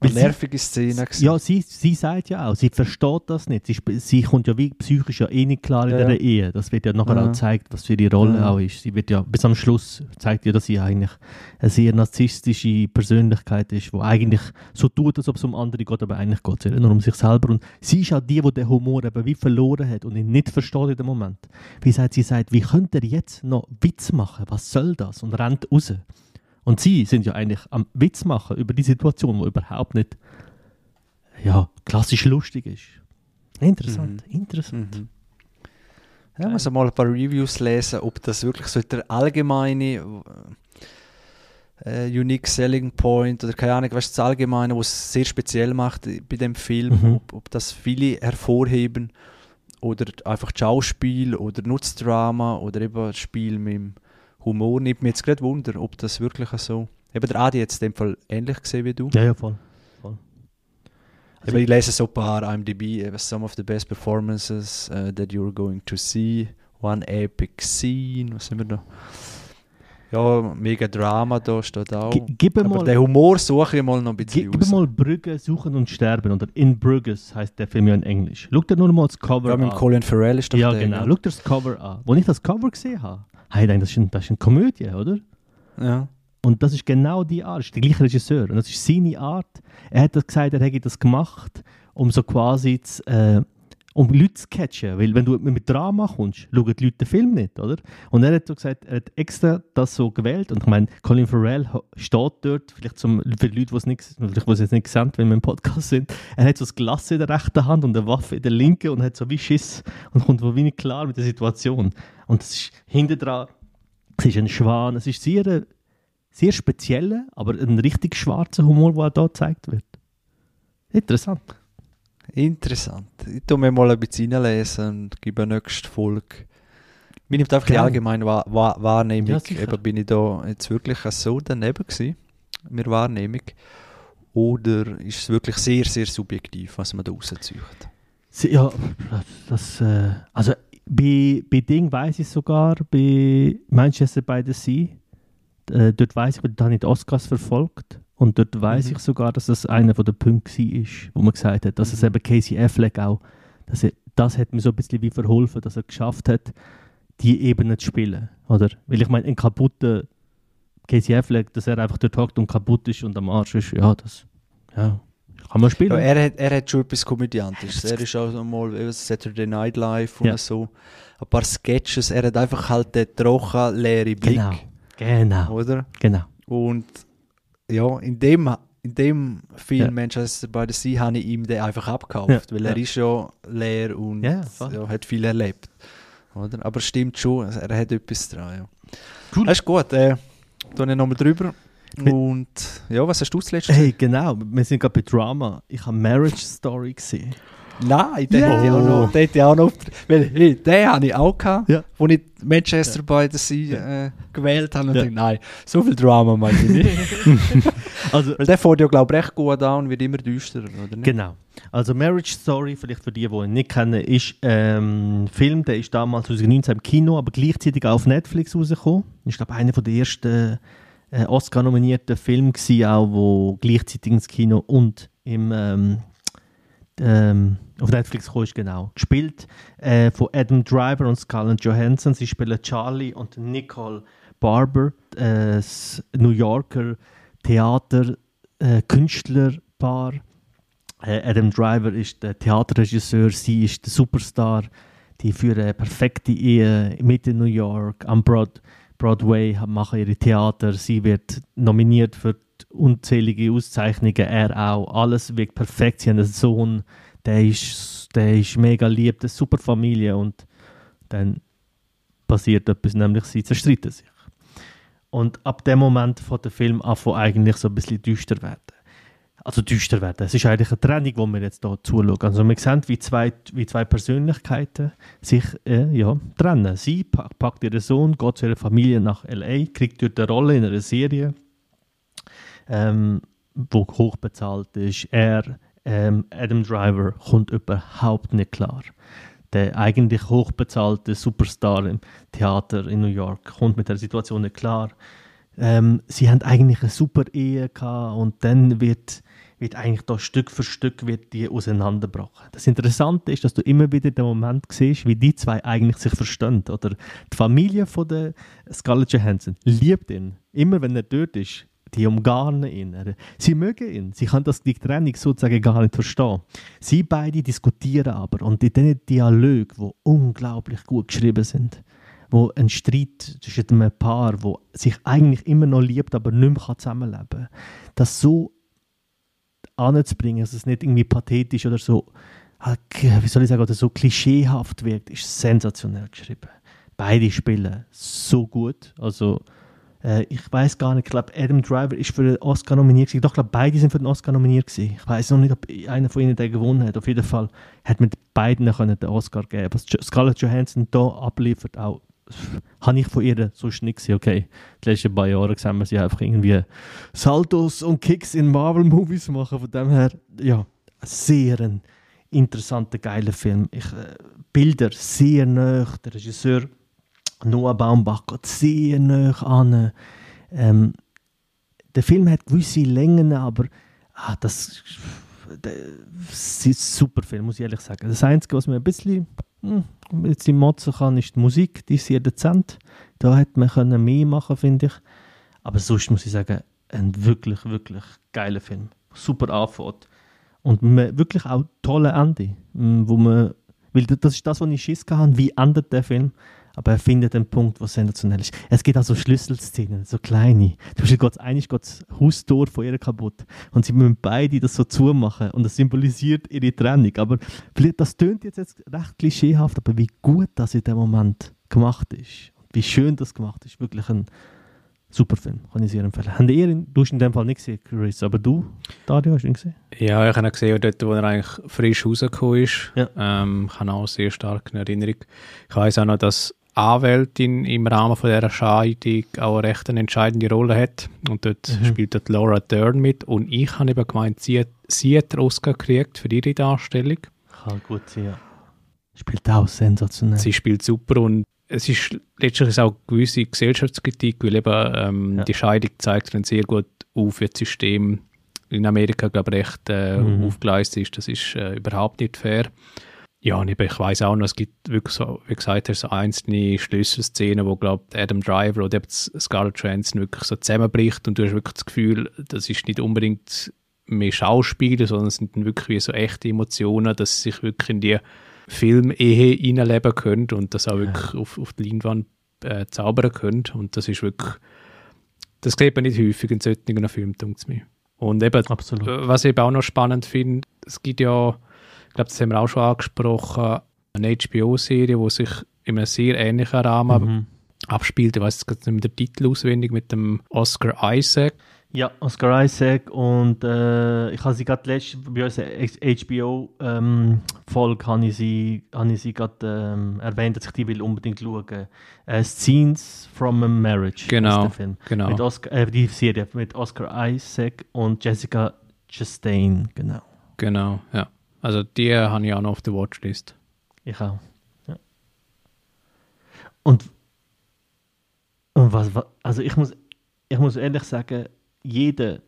eine, Weil sie- nervige Szene. gewesen. Ja, sie, sie sagt ja auch, sie versteht das nicht. Sie, sie kommt ja wie psychisch ja eh nicht klar in Ja. der Ehe. Das wird ja nachher Ja. auch gezeigt, was für ihre Rolle Ja. auch ist. Sie wird ja bis am Schluss zeigt ja, dass sie eigentlich eine sehr narzisstische Persönlichkeit ist, die eigentlich so tut, als ob es um andere geht, aber eigentlich geht es ihr nur um sich selber. Und sie ist auch die, die den Humor eben wie verloren hat und ihn nicht versteht in dem Moment. Wie sagt sie, sagt, wie könnt ihr jetzt noch Witz machen? Was soll das? Und rennt raus. Und sie sind ja eigentlich am Witz machen über die Situation, die überhaupt nicht ja, klassisch lustig ist. Interessant, interessant. Mhm. Ja, ich muss mal ein paar Reviews lesen, ob das wirklich so der allgemeine äh, Unique Selling Point oder keine Ahnung, was das Allgemeine, was es sehr speziell macht bei dem Film, Mhm. ob, ob das viele hervorheben oder einfach Schauspiel oder Nutzdrama oder eben das Spiel mit dem Humor. Nimmt mir jetzt gerade Wunder, ob das wirklich so. Eben der Adi jetzt in dem Fall ähnlich gesehen wie du. Ja, ja, voll. voll. Also- Aber ich lese so ein paar IMDb, eben some of the best performances uh, that you're going to see, one epic scene, was sind wir da? Ja, mega Drama da steht auch. G- Gib Aber mal, den Humor suche ich mal noch ein bisschen gib raus. mal Brügge suchen und sterben oder In Brügges heißt der Film ja in Englisch. Schau dir nur mal das Cover Ja, mit dem an. Colin Farrell ist doch Ja, der, genau. Schau dir das Cover an. Als ich das Cover gesehen habe, habe ich gedacht, das ist, ein, das ist eine Komödie, oder? Ja. Und das ist genau die Art, das ist der gleiche Regisseur. Und das ist seine Art. Er hat das gesagt, er hätte das gemacht, um so quasi zu, äh, um Leute zu catchen. Weil wenn du mit Drama kommst, schauen die Leute den Film nicht, oder? Und er hat so gesagt, er hat extra das so gewählt. Und ich meine, Colin Farrell steht dort, vielleicht zum, für die Leute, die es nicht, vielleicht, die es jetzt nicht gesehen wenn wir im Podcast sind, er hat so das Glas in der rechten Hand und eine Waffe in der linken und hat so wie Schiss und kommt so wenig klar mit der Situation. Und das ist hinten dran, es ist ein Schwan, es ist sehr, äh, sehr spezieller, aber ein richtig schwarzer Humor, der da gezeigt wird. Interessant. Interessant. Ich tue mir mal ein bisschen reinlesen und gebe eine nächste Folge. Mir nimmt einfach die allgemeine Wahr Wahr Wahrnehmung. Ja. Eben bin ich da jetzt wirklich so daneben gewesen, der Wahrnehmung. Oder ist es wirklich sehr, sehr subjektiv, was man da rauszieht? Ja, das, äh, also bei, bei Ding weiß ich sogar, bei Manchester by the Sea, äh, dort weiß ich, habe ich die Oscars verfolgt und dort weiß Mhm. ich sogar, dass das einer von den Punkten war, wo man gesagt hat, dass es Mhm. eben Casey Affleck auch, dass er, das hat mir so ein bisschen wie verholfen, dass er geschafft hat, die Ebene zu spielen, oder? Weil ich meine, ein kaputter Casey Affleck, dass er einfach dort hockt und kaputt ist und am Arsch ist, ja, das, ja, kann man spielen. Ja, er, hat, er hat schon etwas Komödiantisches. Er ist auch mal eben Saturday Night Live und Ja. so. Ein paar Sketches. Er hat einfach halt den trocken, leeren Blick. genau, genau, Oder? genau. Und ja, in dem, in dem Film Ja. Manchester by the Sea habe ich ihm den einfach abgekauft, Ja, weil er ja. ist ja leer und Ja, hat viel erlebt. Oder? Aber es stimmt schon, also er hat etwas dran. Cool. Das ist gut, äh, da ich nochmal drüber. Und ja, was hast du zuletzt Hey, genau, wir sind gerade bei Drama. Ich habe Marriage Story gesehen. Nein, den Ja. hätte ich auch noch. Den, hätte ich auch noch weil, hey, den habe ich auch gehabt, Ja. wo ich Manchester by the Sea äh, gewählt habe. Und Ja. dachte, nein, so viel Drama meine ich nicht. Also, weil der fährt ja, glaube ich, recht gut an und wird immer düsterer, oder nicht? genau. Also Marriage Story, vielleicht für die, die ihn nicht kennen, ist ähm, ein Film, der ist damals 2019 im Kino, aber gleichzeitig auch auf Netflix rausgekommen. Ich glaube, einer der ersten äh, Oscar-nominierten Filme gewesen, auch, wo gleichzeitig ins Kino und im, ähm, ähm, auf Netflix ist, genau. Gespielt äh, von Adam Driver und Scarlett Johansson. Sie spielen Charlie und Nicole Barber, äh, das New Yorker Theater, äh. Äh, Adam Driver ist der Theaterregisseur, sie ist der Superstar. Die führen eine perfekte Ehe Mitte New York am Broad Broadway, machen ihre Theater. Sie wird nominiert für unzählige Auszeichnungen, er auch. Alles wirkt perfekt. Sie haben einen Sohn, der ist, der ist mega lieb, eine super Familie und dann passiert etwas, nämlich sie zerstreiten sich. Und ab dem Moment von der Film anfangen eigentlich so ein bisschen düster werden. Also düster werden. Es ist eigentlich eine Trennung, die wir jetzt hier zuschauen. Also wir sehen, wie zwei, wie zwei Persönlichkeiten sich äh, ja, trennen. Sie packt ihren Sohn, geht zu ihrer Familie nach L.A., kriegt dort eine Rolle in einer Serie, ähm, wo hoch bezahlt ist. Er, ähm, Adam Driver, kommt überhaupt nicht klar der eigentlich hochbezahlte Superstar im Theater in New York kommt mit der Situation nicht klar. Ähm, sie haben eigentlich eine super Ehe gehabt und dann wird, wird eigentlich da Stück für Stück wird die auseinanderbrochen. Das Interessante ist, dass du immer wieder den Moment siehst, wie die zwei eigentlich sich verstehen. Oder die Familie von der Scarlett Johansson liebt ihn. Immer wenn er dort ist, die umgarnen ihn. Sie mögen ihn. Sie können das, die Trennung sozusagen gar nicht verstehen. Sie beide diskutieren aber. Und in diesen Dialogen, die unglaublich gut geschrieben sind, wo ein Streit zwischen einem Paar, wo sich eigentlich immer noch liebt, aber nicht mehr zusammenleben kann, das so anzubringen, dass es nicht irgendwie pathetisch oder so, ah, wie soll ich sagen, oder so klischeehaft wirkt, ist sensationell geschrieben. Beide spielen so gut. Also, äh, ich weiß gar nicht, ich glaube, Adam Driver ist für den Oscar nominiert gewesen. Doch, ich glaube, beide sind für den Oscar nominiert gewesen. Ich weiß noch nicht, ob einer von ihnen den gewonnen hat. Auf jeden Fall hat mit beiden können den Oscar geben. Was Scarlett Johansson hier abliefert, auch habe ich von ihr sonst nicht gesehen. Okay, die letzten paar Jahre sehen wir sie einfach irgendwie Saltos und Kicks in Marvel-Movies machen. Von dem her, ja, sehr ein interessanter, geiler Film. Ich, äh, Bilder sehr nah, der Regisseur Noah Baumbach geht sehr nah an. Ähm, der Film hat gewisse Längen, aber ah, das, das ist ein super Film, muss ich ehrlich sagen. Das Einzige, was mir ein bisschen, hm, ein bisschen motzen kann, ist die Musik. Die ist sehr dezent. Da hätte man können mehr machen finde ich. Aber sonst muss ich sagen, ein wirklich, wirklich geiler Film. Super anfängt. Und wirklich auch tolle Ende. Wo man, weil das ist das, was ich Schiss hatte. Wie endet der Film? Aber er findet den Punkt, was sensationell ist. Es geht also Schlüsselszenen, so kleine. Zum Beispiel geht eigentlich das Haustor von ihr kaputt und sie müssen beide das so zumachen und das symbolisiert ihre Trennung. Aber vielleicht, das tönt jetzt, jetzt recht klischeehaft, aber wie gut das in dem Moment gemacht ist, wie schön das gemacht ist, wirklich ein super Film, kann ich sehr empfehlen. Habt ihr ihn, du hast in dem Fall nicht gesehen, Chris, aber du, Dario, hast du ihn gesehen? Ja, ich habe ihn gesehen, dort, wo er eigentlich frisch rausgekommen ist. Ja. Ähm, ich habe auch sehr stark in Erinnerung. Ich weiß auch noch, dass Anwältin im Rahmen von dieser Scheidung auch eine recht eine entscheidende Rolle hat. Und dort mhm. spielt dort Laura Dern mit. Und ich habe eben gemeint, sie hat, sie hat den Oscar gekriegt für ihre Darstellung. Kann gut sein, ja. Spielt auch sensationell. Sie spielt super und es ist letztlich auch eine gewisse Gesellschaftskritik, weil eben ähm, ja. die Scheidung zeigt dann sehr gut auf, wie das System in Amerika, glaube ich, recht äh, mhm. aufgeleistet ist. Das ist äh, überhaupt nicht fair. Ja, und ich weiß auch noch, es gibt wirklich so, wie gesagt, so einzelne Schlüsselszenen, wo, glaube Adam Driver oder Scarlett Johansson wirklich so zusammenbricht und du hast wirklich das Gefühl, das ist nicht unbedingt mehr Schauspieler, sondern es sind dann wirklich so echte Emotionen, dass sie sich wirklich in die Filmehe hineinleben können und das auch wirklich ja. auf, auf die Leinwand äh, zaubern können. Und das ist wirklich, das sieht man nicht häufig in solchen Filmen, denke ich mir. Und eben, Absolut. was ich eben auch noch spannend finde, es gibt ja ich glaube, das haben wir auch schon angesprochen, eine HBO-Serie, die sich in einem sehr ähnlichen Rahmen mhm. abspielt. Ich weiß jetzt nicht mehr den Titel auswendig mit dem Oscar Isaac. Ja, Oscar Isaac und äh, ich habe sie gerade letzte bei unserer HBO-Folge ähm, habe ich sie, habe ich sie gerade ähm, erwähnt, dass ich die will unbedingt schauen. Äh, Scenes from a Marriage genau, der Film. Genau. Mit Oscar, äh, die Serie mit Oscar Isaac und Jessica Chastain, genau. Genau, ja. Also die habe ich auch noch auf der Watchlist. Ich auch. Ja. Und, und was, was, also ich muss, ich muss ehrlich sagen, jeder,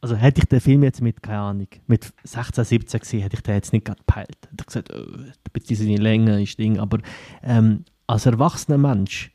also hätte ich den Film jetzt mit, keine Ahnung, mit 16, 17 gesehen, hätte ich den jetzt nicht gerade gepeilt. Hätte ich gesagt, oh, beziehungsweise Länge ist Ding, aber ähm, als erwachsener Mensch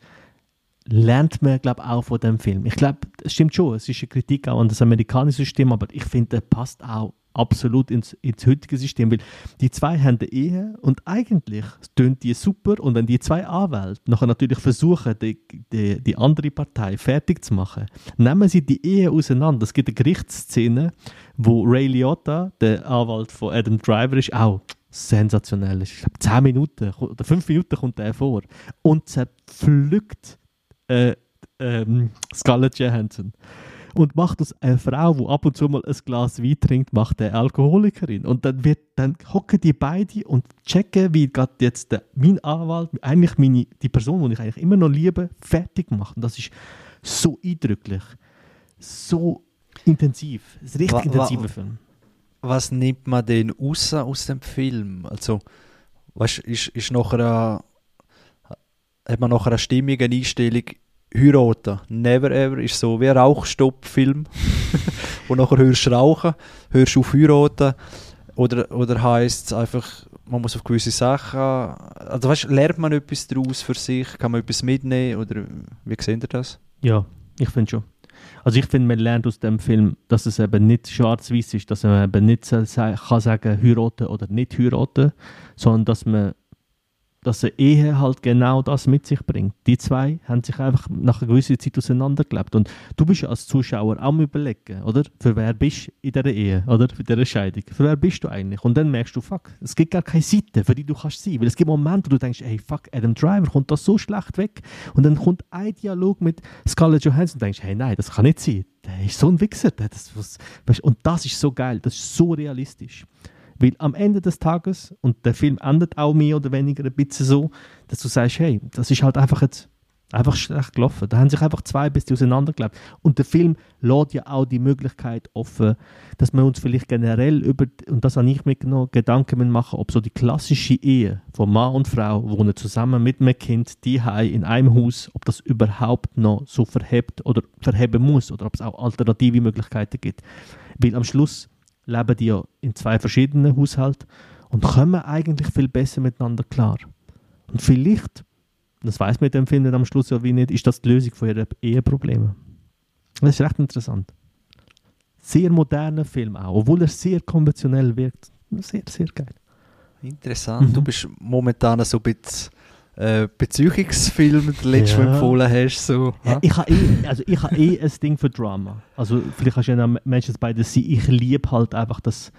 lernt man, glaube ich, auch von dem Film. Ich glaube, es stimmt schon, es ist eine Kritik auch an das amerikanische System, aber ich finde, der passt auch absolut ins, ins heutige System, weil die zwei haben eine Ehe und eigentlich tönt die super und wenn die zwei Anwälte nachher natürlich versuchen, die, die, die andere Partei fertig zu machen, nehmen sie die Ehe auseinander. Es gibt eine Gerichtsszene, wo Ray Liotta, der Anwalt von Adam Driver, ist auch sensationell. Ich glaube, 10 Minuten oder 5 Minuten kommt er vor und zerpflückt äh, ähm, Scarlett Johansson und macht aus einer Frau, die ab und zu mal ein Glas Wein trinkt, macht eine Alkoholikerin. Und dann wird dann hocken die beide und checken, wie gerade jetzt der, mein Anwalt, eigentlich meine, die Person, die ich eigentlich immer noch liebe, fertig macht. Und das ist so eindrücklich, so intensiv, ein richtig Wa- intensiver Film. Was nimmt man denn raus aus dem Film? Also, weißt, ist, ist nachher eine, hat man nachher eine stimmige Einstellung heiraten? Never ever ist so wie ein Rauchstoppfilm. wo nachher hörst du rauchen, hörst auf heiraten. Oder, oder heisst es einfach, man muss auf gewisse Sachen. Also, weißt, lernt man etwas daraus für sich? Kann man etwas mitnehmen? Oder wie seht ihr das? Ja, ich finde schon. Also ich finde, man lernt aus dem Film, dass es eben nicht schwarz-weiß ist, dass man eben nicht kann sagen, heiraten oder nicht heiraten, sondern dass man dass eine Ehe halt genau das mit sich bringt. Die zwei haben sich einfach nach einer gewissen Zeit auseinandergelebt. Und du bist als Zuschauer auch am überlegen, oder? Für wer bist du in dieser Ehe, oder? Für diese Scheidung. Für wer bist du eigentlich? Und dann merkst du, fuck, es gibt gar keine Seite, für die du kannst sein. Weil es gibt Momente, wo du denkst, hey, fuck, Adam Driver kommt da so schlecht weg. Und dann kommt ein Dialog mit Scarlett Johansson und denkst, hey, nein, das kann nicht sein. Der ist so ein Wichser. Der, das, was, und das ist so geil, das ist so realistisch. Weil am Ende des Tages, und der Film endet auch mehr oder weniger ein bisschen so, dass du sagst, hey, das ist halt einfach jetzt einfach schlecht gelaufen. Da haben sich einfach zwei bis auseinandergelebt. Und der Film lädt ja auch die Möglichkeit offen, dass wir uns vielleicht generell über, und das habe ich mitgenommen, Gedanken machen, ob so die klassische Ehe von Mann und Frau wohnen zusammen mit einem Kind, die in einem Haus, ob das überhaupt noch so verhebt oder verheben muss oder ob es auch alternative Möglichkeiten gibt. Weil am Schluss leben die ja in zwei verschiedenen Haushalten und kommen eigentlich viel besser miteinander klar. Und vielleicht, das weiß man dem Film am Schluss ja wie nicht, ist das die Lösung von ihren Eheproblemen. Das ist recht interessant. Sehr moderner Film auch, obwohl er sehr konventionell wirkt. Sehr, sehr geil. Interessant. Mhm. Du bist momentan so ein bisschen äh, Beziehungsfilm, den letzten Ja. Mal empfohlen hast. So, Ja, ich habe eh, also ich habe eh ein Ding für Drama. Also vielleicht hast du ja Menschen bei der sein. Ich liebe halt einfach das,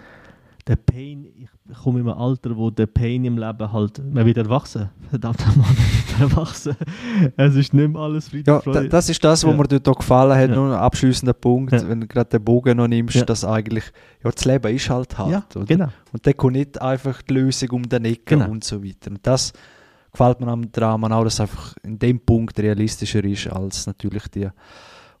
der Pain. Ich komme in einem Alter, wo der Pain im Leben halt, man wird erwachsen. Verdammt man wird erwachsen. Es ist nicht mehr alles Friede ja, Freude. das ist das, was Ja. mir dort auch gefallen hat. Ja. Nur ein abschließender Punkt, Ja. wenn du gerade den Bogen noch nimmst, Ja. dass eigentlich, ja, das Leben ist halt hart. ja, oder? genau. Und da kommt nicht einfach die Lösung um den Ecke Genau. und so weiter. Und das gefällt mir am Drama auch, dass es einfach in dem Punkt realistischer ist als natürlich die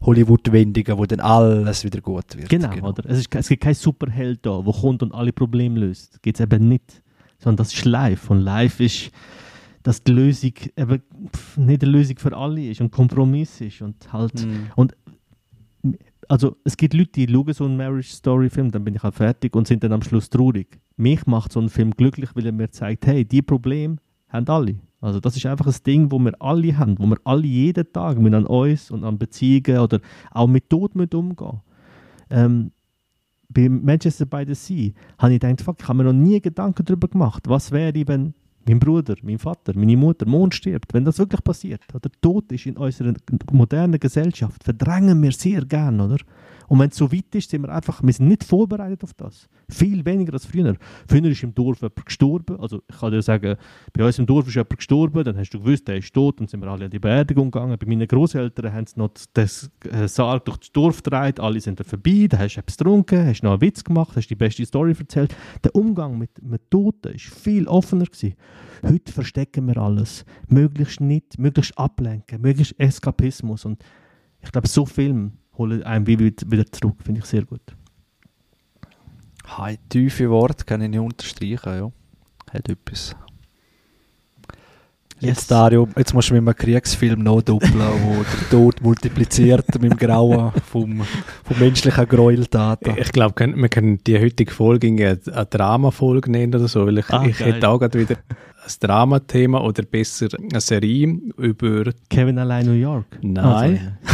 Hollywood-Wendungen, wo dann alles wieder gut wird. Genau, oder? Es, ist, es gibt keinen Superheld da, der kommt und alle Probleme löst. Gibt es eben nicht. Sondern das ist live. Und live ist, dass die Lösung eben nicht eine Lösung für alle ist und Kompromiss ist. Und halt, Mhm. also es gibt Leute, die schauen so einen Marriage Story Film, dann bin ich auch fertig und sind dann am Schluss traurig. Mich macht so ein Film glücklich, weil er mir zeigt, hey, die Probleme haben alle. Also das ist einfach ein Ding, wo wir alle haben, wo wir alle jeden Tag mit an uns und an Beziehungen oder auch mit Tod mit umgehen. Ähm, bei Manchester by the Sea habe ich gedacht, fuck, ich habe mir noch nie Gedanken darüber gemacht, was wäre, wenn mein Bruder, mein Vater, meine Mutter, Mond stirbt, wenn das wirklich passiert. Oder Tod ist in unserer modernen Gesellschaft, verdrängen wir sehr gern, oder? Und wenn es so weit ist, sind wir einfach, wir sind nicht vorbereitet auf das. Viel weniger als früher. Früher ist im Dorf jemand gestorben. Also ich kann dir sagen, bei uns im Dorf ist jemand gestorben, dann hast du gewusst, der ist tot, dann sind wir alle an die Beerdigung gegangen. Bei meinen Großeltern haben sie noch das äh, Sarg durch das Dorf gedreht, alle sind da vorbei, da hast du etwas getrunken, hast noch einen Witz gemacht, hast die beste Story erzählt. Der Umgang mit, mit Toten ist viel offener gewesen. Heute verstecken wir alles. Möglichst nicht, möglichst ablenken, möglichst Eskapismus. Und ich glaube, so Filme holen einem wie wieder zurück, finde ich sehr gut. Hey, tiefe Worte kann ich nicht unterstreichen, ja. Hat etwas. Jetzt, Dario, jetzt musst du mit einem Kriegsfilm nachdoppeln, wo der Tod multipliziert mit dem Grauen vom, vom menschlichen Gräueltaten. Ich glaube, wir können die heutige Folge eine Drama-Folge nennen oder so, weil ich, Ah, ich hätte auch gerade wieder Dramathema oder besser eine Serie über... Kevin allein New York? Nein.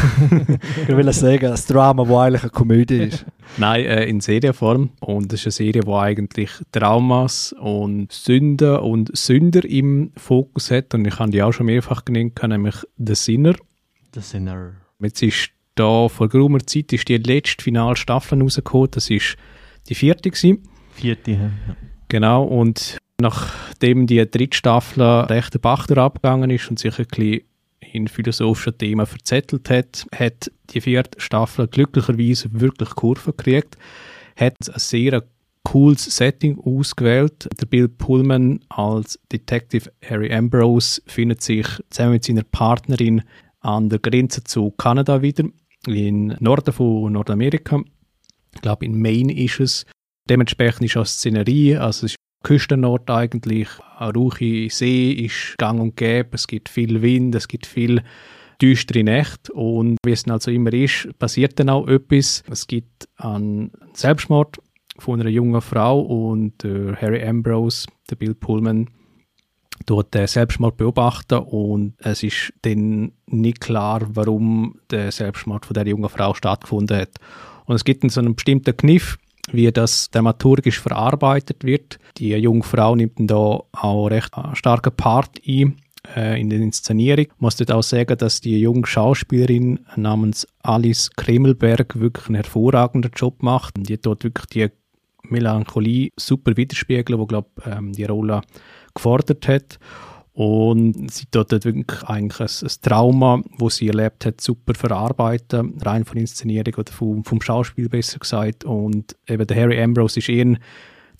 Ich will sagen, das Drama, das eigentlich eine Komödie ist. Nein, äh, in Serienform. Und es ist eine Serie, die eigentlich Traumas und Sünden und Sünder im Fokus hat. Und ich habe die auch schon mehrfach genannt, nämlich The Sinner. The Sinner. Jetzt ist da vor geraumer Zeit ist die letzte Finalstaffel rausgekommen. Das ist die vierte gewesen. Vierte, ja. Genau. Und nachdem die dritte Staffel recht den Bach abgegangen ist und sich ein bisschen in philosophischen Themen verzettelt hat, hat die vierte Staffel glücklicherweise wirklich Kurve gekriegt, hat ein sehr cooles Setting ausgewählt. Der Bill Pullman als Detective Harry Ambrose findet sich zusammen mit seiner Partnerin an der Grenze zu Kanada wieder, in Norden von Nordamerika. Ich glaube, in Maine ist es. Dementsprechend ist auch Szenerie, also es ist Küstenort eigentlich, eine ruhige See ist gang und gäbe, es gibt viel Wind, es gibt viel düstere Nächte und wie es also immer ist, passiert dann auch etwas. Es gibt einen Selbstmord von einer jungen Frau und äh, Harry Ambrose, der Bill Pullman, dort den Selbstmord beobachten und es ist dann nicht klar, warum der Selbstmord von der jungen Frau stattgefunden hat. Und es gibt dann so einen bestimmten Kniff, wie das dramaturgisch verarbeitet wird. Die junge Frau nimmt da auch recht einen starken Part ein äh, in der Inszenierung. Ich muss auch sagen, dass die junge Schauspielerin namens Alice Kremelberg wirklich einen hervorragenden Job macht. Und die dort wirklich die Melancholie super widerspiegeln, wo glaube ähm, die Rolle gefordert hat. Und sie dort wirklich eigentlich ein, ein, Trauma, wo sie erlebt hat, super verarbeiten, rein von Inszenierung oder vom, vom Schauspiel besser gesagt. Und eben der Harry Ambrose ist eher ein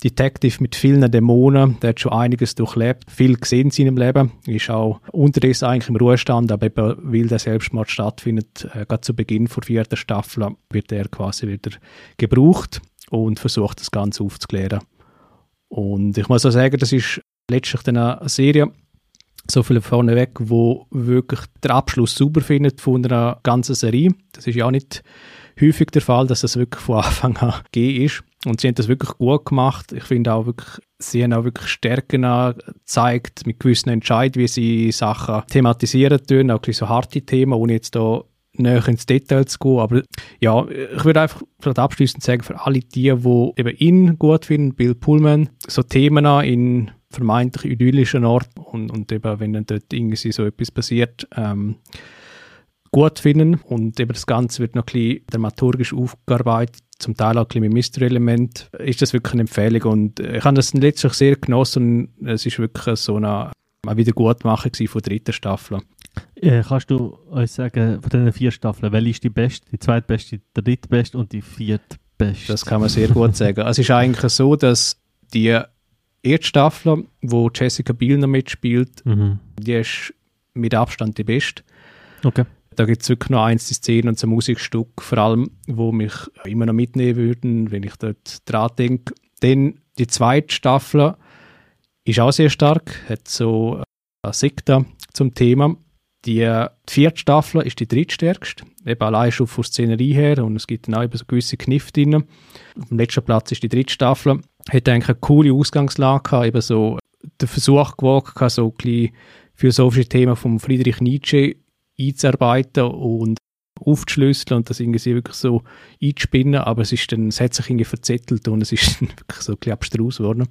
Detective mit vielen Dämonen, der hat schon einiges durchlebt, viel gesehen in seinem Leben, ist auch unterdessen eigentlich im Ruhestand, aber eben, weil der Selbstmord stattfindet, äh, gerade zu Beginn der vierten Staffel, wird er quasi wieder gebraucht und versucht, das Ganze aufzuklären. Und ich muss auch sagen, das ist letztlich eine Serie, so viel vorneweg, wo wirklich der Abschluss super findet von einer ganzen Serie. Das ist ja auch nicht häufig der Fall, dass das wirklich von Anfang an gegeben ist. Und sie haben das wirklich gut gemacht. Ich finde auch wirklich, sie haben auch wirklich Stärken gezeigt mit gewissen Entscheidungen, wie sie Sachen thematisieren tun, auch so harte Themen, ohne jetzt da näher ins Detail zu gehen. Aber ja, ich würde einfach vielleicht abschließend sagen, für alle die, die eben ihn gut finden, Bill Pullman, so Themen in vermeintlich idyllischen Ort und, und eben, wenn dann dort irgendwie so etwas passiert, ähm, gut finden und eben das Ganze wird noch ein bisschen dramaturgisch aufgearbeitet, zum Teil auch ein bisschen mit Mystery-Element, ist das wirklich eine Empfehlung und ich habe das letztlich sehr genossen und es ist wirklich so eine, eine Wiedergutmachung von der dritten Staffel. Äh, kannst du uns sagen, von diesen vier Staffeln, welche ist die beste, die zweitbeste, die drittbeste und die viertbeste? Das kann man sehr gut sagen. Es ist eigentlich so, dass die erste Staffel, wo Jessica Biel noch mitspielt, mhm. die ist mit Abstand die beste. Okay. Da gibt es wirklich noch eins die Szenen und so Musikstück, vor allem, wo mich immer noch mitnehmen würden, wenn ich dort dran denke. Dann die zweite Staffel ist auch sehr stark, hat so eine Sekte zum Thema. Die, vierte Staffel ist die drittstärkste, eben allein schon von Szenerie her und es gibt dann auch eben so gewisse Kniffe drin. Auf dem letzten Platz ist die dritte Staffel hat eigentlich eine coole Ausgangslage gehabt, eben so den Versuch gewagt, so ein bisschen philosophische Themen von Friedrich Nietzsche einzuarbeiten und aufzuschlüsseln und das irgendwie wirklich so einzuspinnen, aber es ist dann, es hat sich irgendwie verzettelt und es ist dann wirklich so ein bisschen abstrus geworden.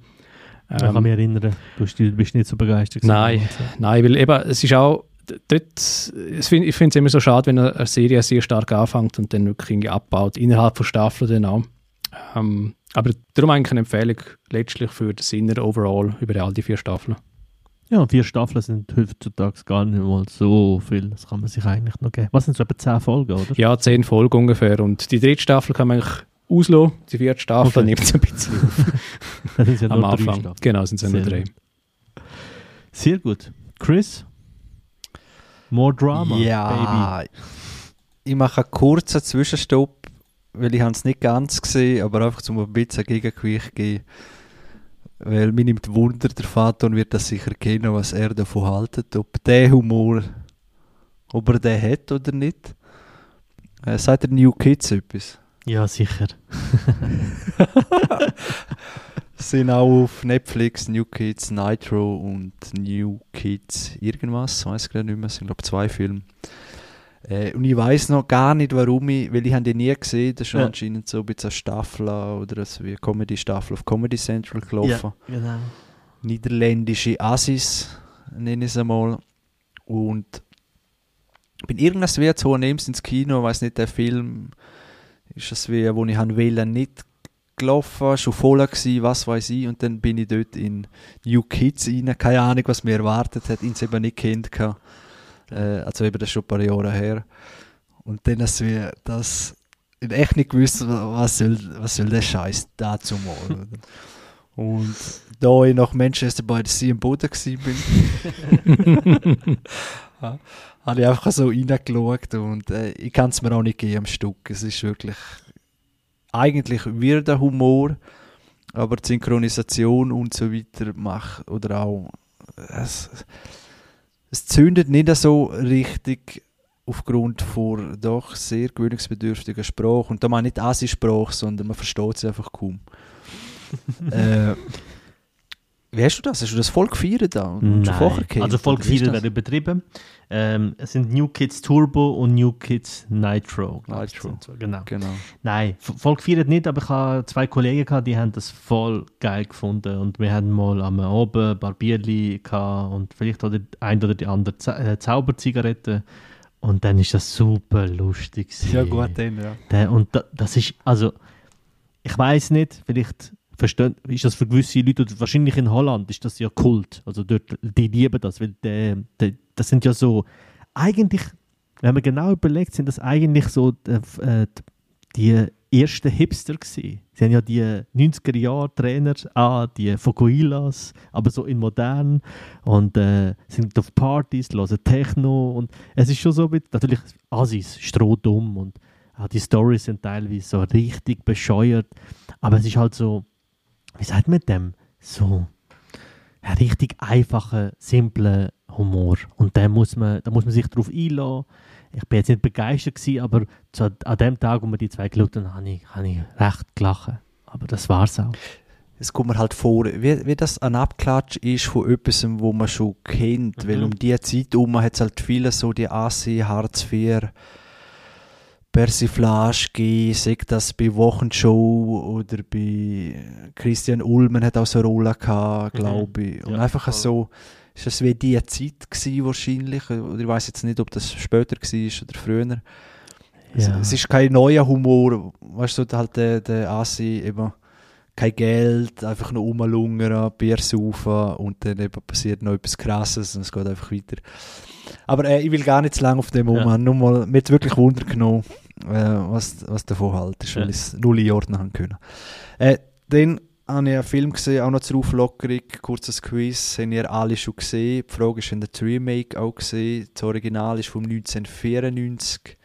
ich kann mich erinnern, du bist nicht so begeistert. Nein, nein, weil eben, es ist auch, dort, ich finde es immer so schade, wenn eine Serie sehr stark anfängt und dann wirklich irgendwie abbaut, innerhalb von Staffeln dann auch. Ähm, aber darum eigentlich eine Empfehlung letztlich für den Sinner overall über all die vier Staffeln. Ja, vier Staffeln sind heutzutage gar nicht mal so viel. Das kann man sich eigentlich noch geben. Was sind so etwa zehn Folgen, oder? Ja, zehn Folgen ungefähr. Und die dritte Staffel kann man eigentlich auslassen. Die vierte Staffel okay. nimmt es ein bisschen auf. das sind ja Am Anfang. Genau, sind es ja nur drei. Sehr gut. Chris? More Drama, ja, Baby. Ich mache einen kurzen Zwischenstopp weil ich es nicht ganz gesehen, aber einfach zum ein bisschen Gegengewicht geben. Weil mir nimmt Wunder, der Vater wird das sicher kennen, was er davon haltet, ob der Humor, ob er den hat oder nicht. Äh, sagt der New Kids etwas? Ja, sicher. sind auch auf Netflix New Kids Nitro und New Kids irgendwas, weiß gerade nicht mehr, es sind glaube ich zwei Filme. Äh, und ich weiß noch gar nicht, warum ich, weil ich habe die nie gesehen, das ist schon Ja. anscheinend so ein bisschen eine Staffel oder so wie eine Comedy-Staffel auf Comedy Central gelaufen. Ja, genau. niederländische Assis, nenne ich es einmal. Und bin irgendwas wie zu nimmst ins Kino, weiß nicht, der Film ist das wie, wo ich han wählen nicht gelaufen, schon voll gewesen, was weiß ich, und dann bin ich dort in New Kids rein, keine Ahnung, was mir erwartet hat, ihn eben nicht kennt gehabt. Äh, also eben das ist schon ein paar Jahre her. Und dann du wie das in echt nicht gewusst, was soll, was soll der Scheiß dazu mal. oder? Und da ich nach Manchester by the Sea im Boden war, ja, habe ich einfach so reingeschaut und äh, ich kann es mir auch nicht geben am Stück. Es ist wirklich eigentlich weirder Humor, aber die Synchronisation und so weiter macht oder auch es, es zündet nicht so richtig aufgrund von doch sehr gewöhnungsbedürftiger Sprache und da meine ich nicht Asi-Sprache, sondern man versteht sie einfach kaum. äh, wie hast du das? Hast du das voll gefeiert da? Und schon vorher Nein, gehabt? also voll gefeiert wäre übertrieben. Ähm, es sind New Kids Turbo und New Kids Nitro. Nitro. so, Genau. Genau. Nein, voll gefeiert nicht, aber ich habe zwei Kollegen gehabt, die haben das voll geil gefunden und wir haben mal am Abend ein paar Bierli gehabt und vielleicht oder ein oder die andere äh, Zauberzigarette und dann ist das super lustig gewesen. Ja, gut, dann, ja. Der, und da, das ist, also, ich weiß nicht, vielleicht verstehen, ist das für gewisse Leute, wahrscheinlich in Holland ist das ja Kult, also dort, die lieben das, weil der, der, das sind ja so, eigentlich, wenn man genau überlegt, sind das eigentlich so äh, äh, die ersten Hipster gewesen. Sie haben ja die 90er-Jahre-Trainer, ah, die Fokuilas, aber so in modern und äh, sind auf Partys, hören Techno und es ist schon so, mit, natürlich Assis, strohdumm und auch die Stories sind teilweise so richtig bescheuert, aber es ist halt so, wie sagt man dem, so ein richtig einfacher, simpler Humor und da muss man, da muss man sich drauf einlassen. Ich bin jetzt nicht begeistert gewesen, aber zu, an dem Tag, wo wir die zwei geschaut haben, habe ich, habe ich recht gelacht. Aber das war's auch. Es kommt mir halt vor, wie, wie das ein Abklatsch ist von etwas, wo man schon kennt. Mhm. Weil um die Zeit herum hat es halt viele so die AC, Hartz IV, Persiflage gegeben, sei das bei Wochenshow oder bei Christian Ulmen hat auch so eine Rolle gehabt, Mhm. glaube ich. Und Ja, einfach voll. so, ist das wie die Zeit gewesen wahrscheinlich, oder ich weiß jetzt nicht, ob das später war oder früher. Es, Ja. es ist kein neuer Humor, weißt du, halt der, der Asi eben kein Geld, einfach nur rumlungern, Bier saufen und dann eben passiert noch etwas Krasses und es geht einfach weiter. Aber äh, ich will gar nicht zu lange auf dem Ja. um. Nur mal, mir hat wirklich Wunder genommen, äh, was, was davon halt ist, weil Ja. ich es null einordnen haben können. Äh, dann habe ich einen Film gesehen, auch noch zur Auflockerung, kurzes Quiz, haben ihr alle schon gesehen. Die Frage ist, haben das Remake auch gesehen? Das Original ist vom 1994.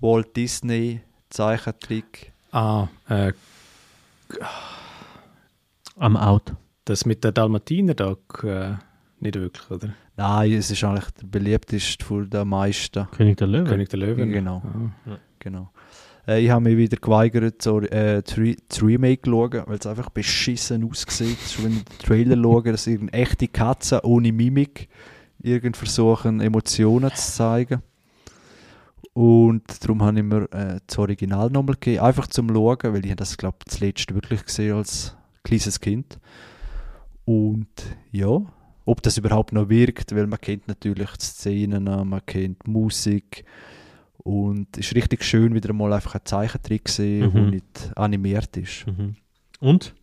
Walt Disney, Zeichentrick. Ah, äh, Am Out. das mit der Dalmatiner da äh, nicht wirklich, oder? Nein, es ist eigentlich der beliebteste von den meisten. König der Löwen. König der Löwen. Genau. Ah. Genau. Äh, ich habe mich wieder geweigert, so, äh, das Re- das Remake zu schauen, weil es einfach beschissen aussieht. Wenn ich den Trailer schaue, dass irgendeine echte Katze ohne Mimik irgend versuchen, Emotionen zu zeigen. Und darum habe ich mir äh, das Original nochmal gegeben, einfach zum Schauen, weil ich das, glaube ich, zuletzt wirklich gesehen als kleines Kind. Und ja, ob das überhaupt noch wirkt, weil man kennt natürlich die Szenen, man kennt Musik und es ist richtig schön, wieder mal einfach ein Zeichentrick gesehen, der Mhm. nicht animiert ist. Mhm. Und?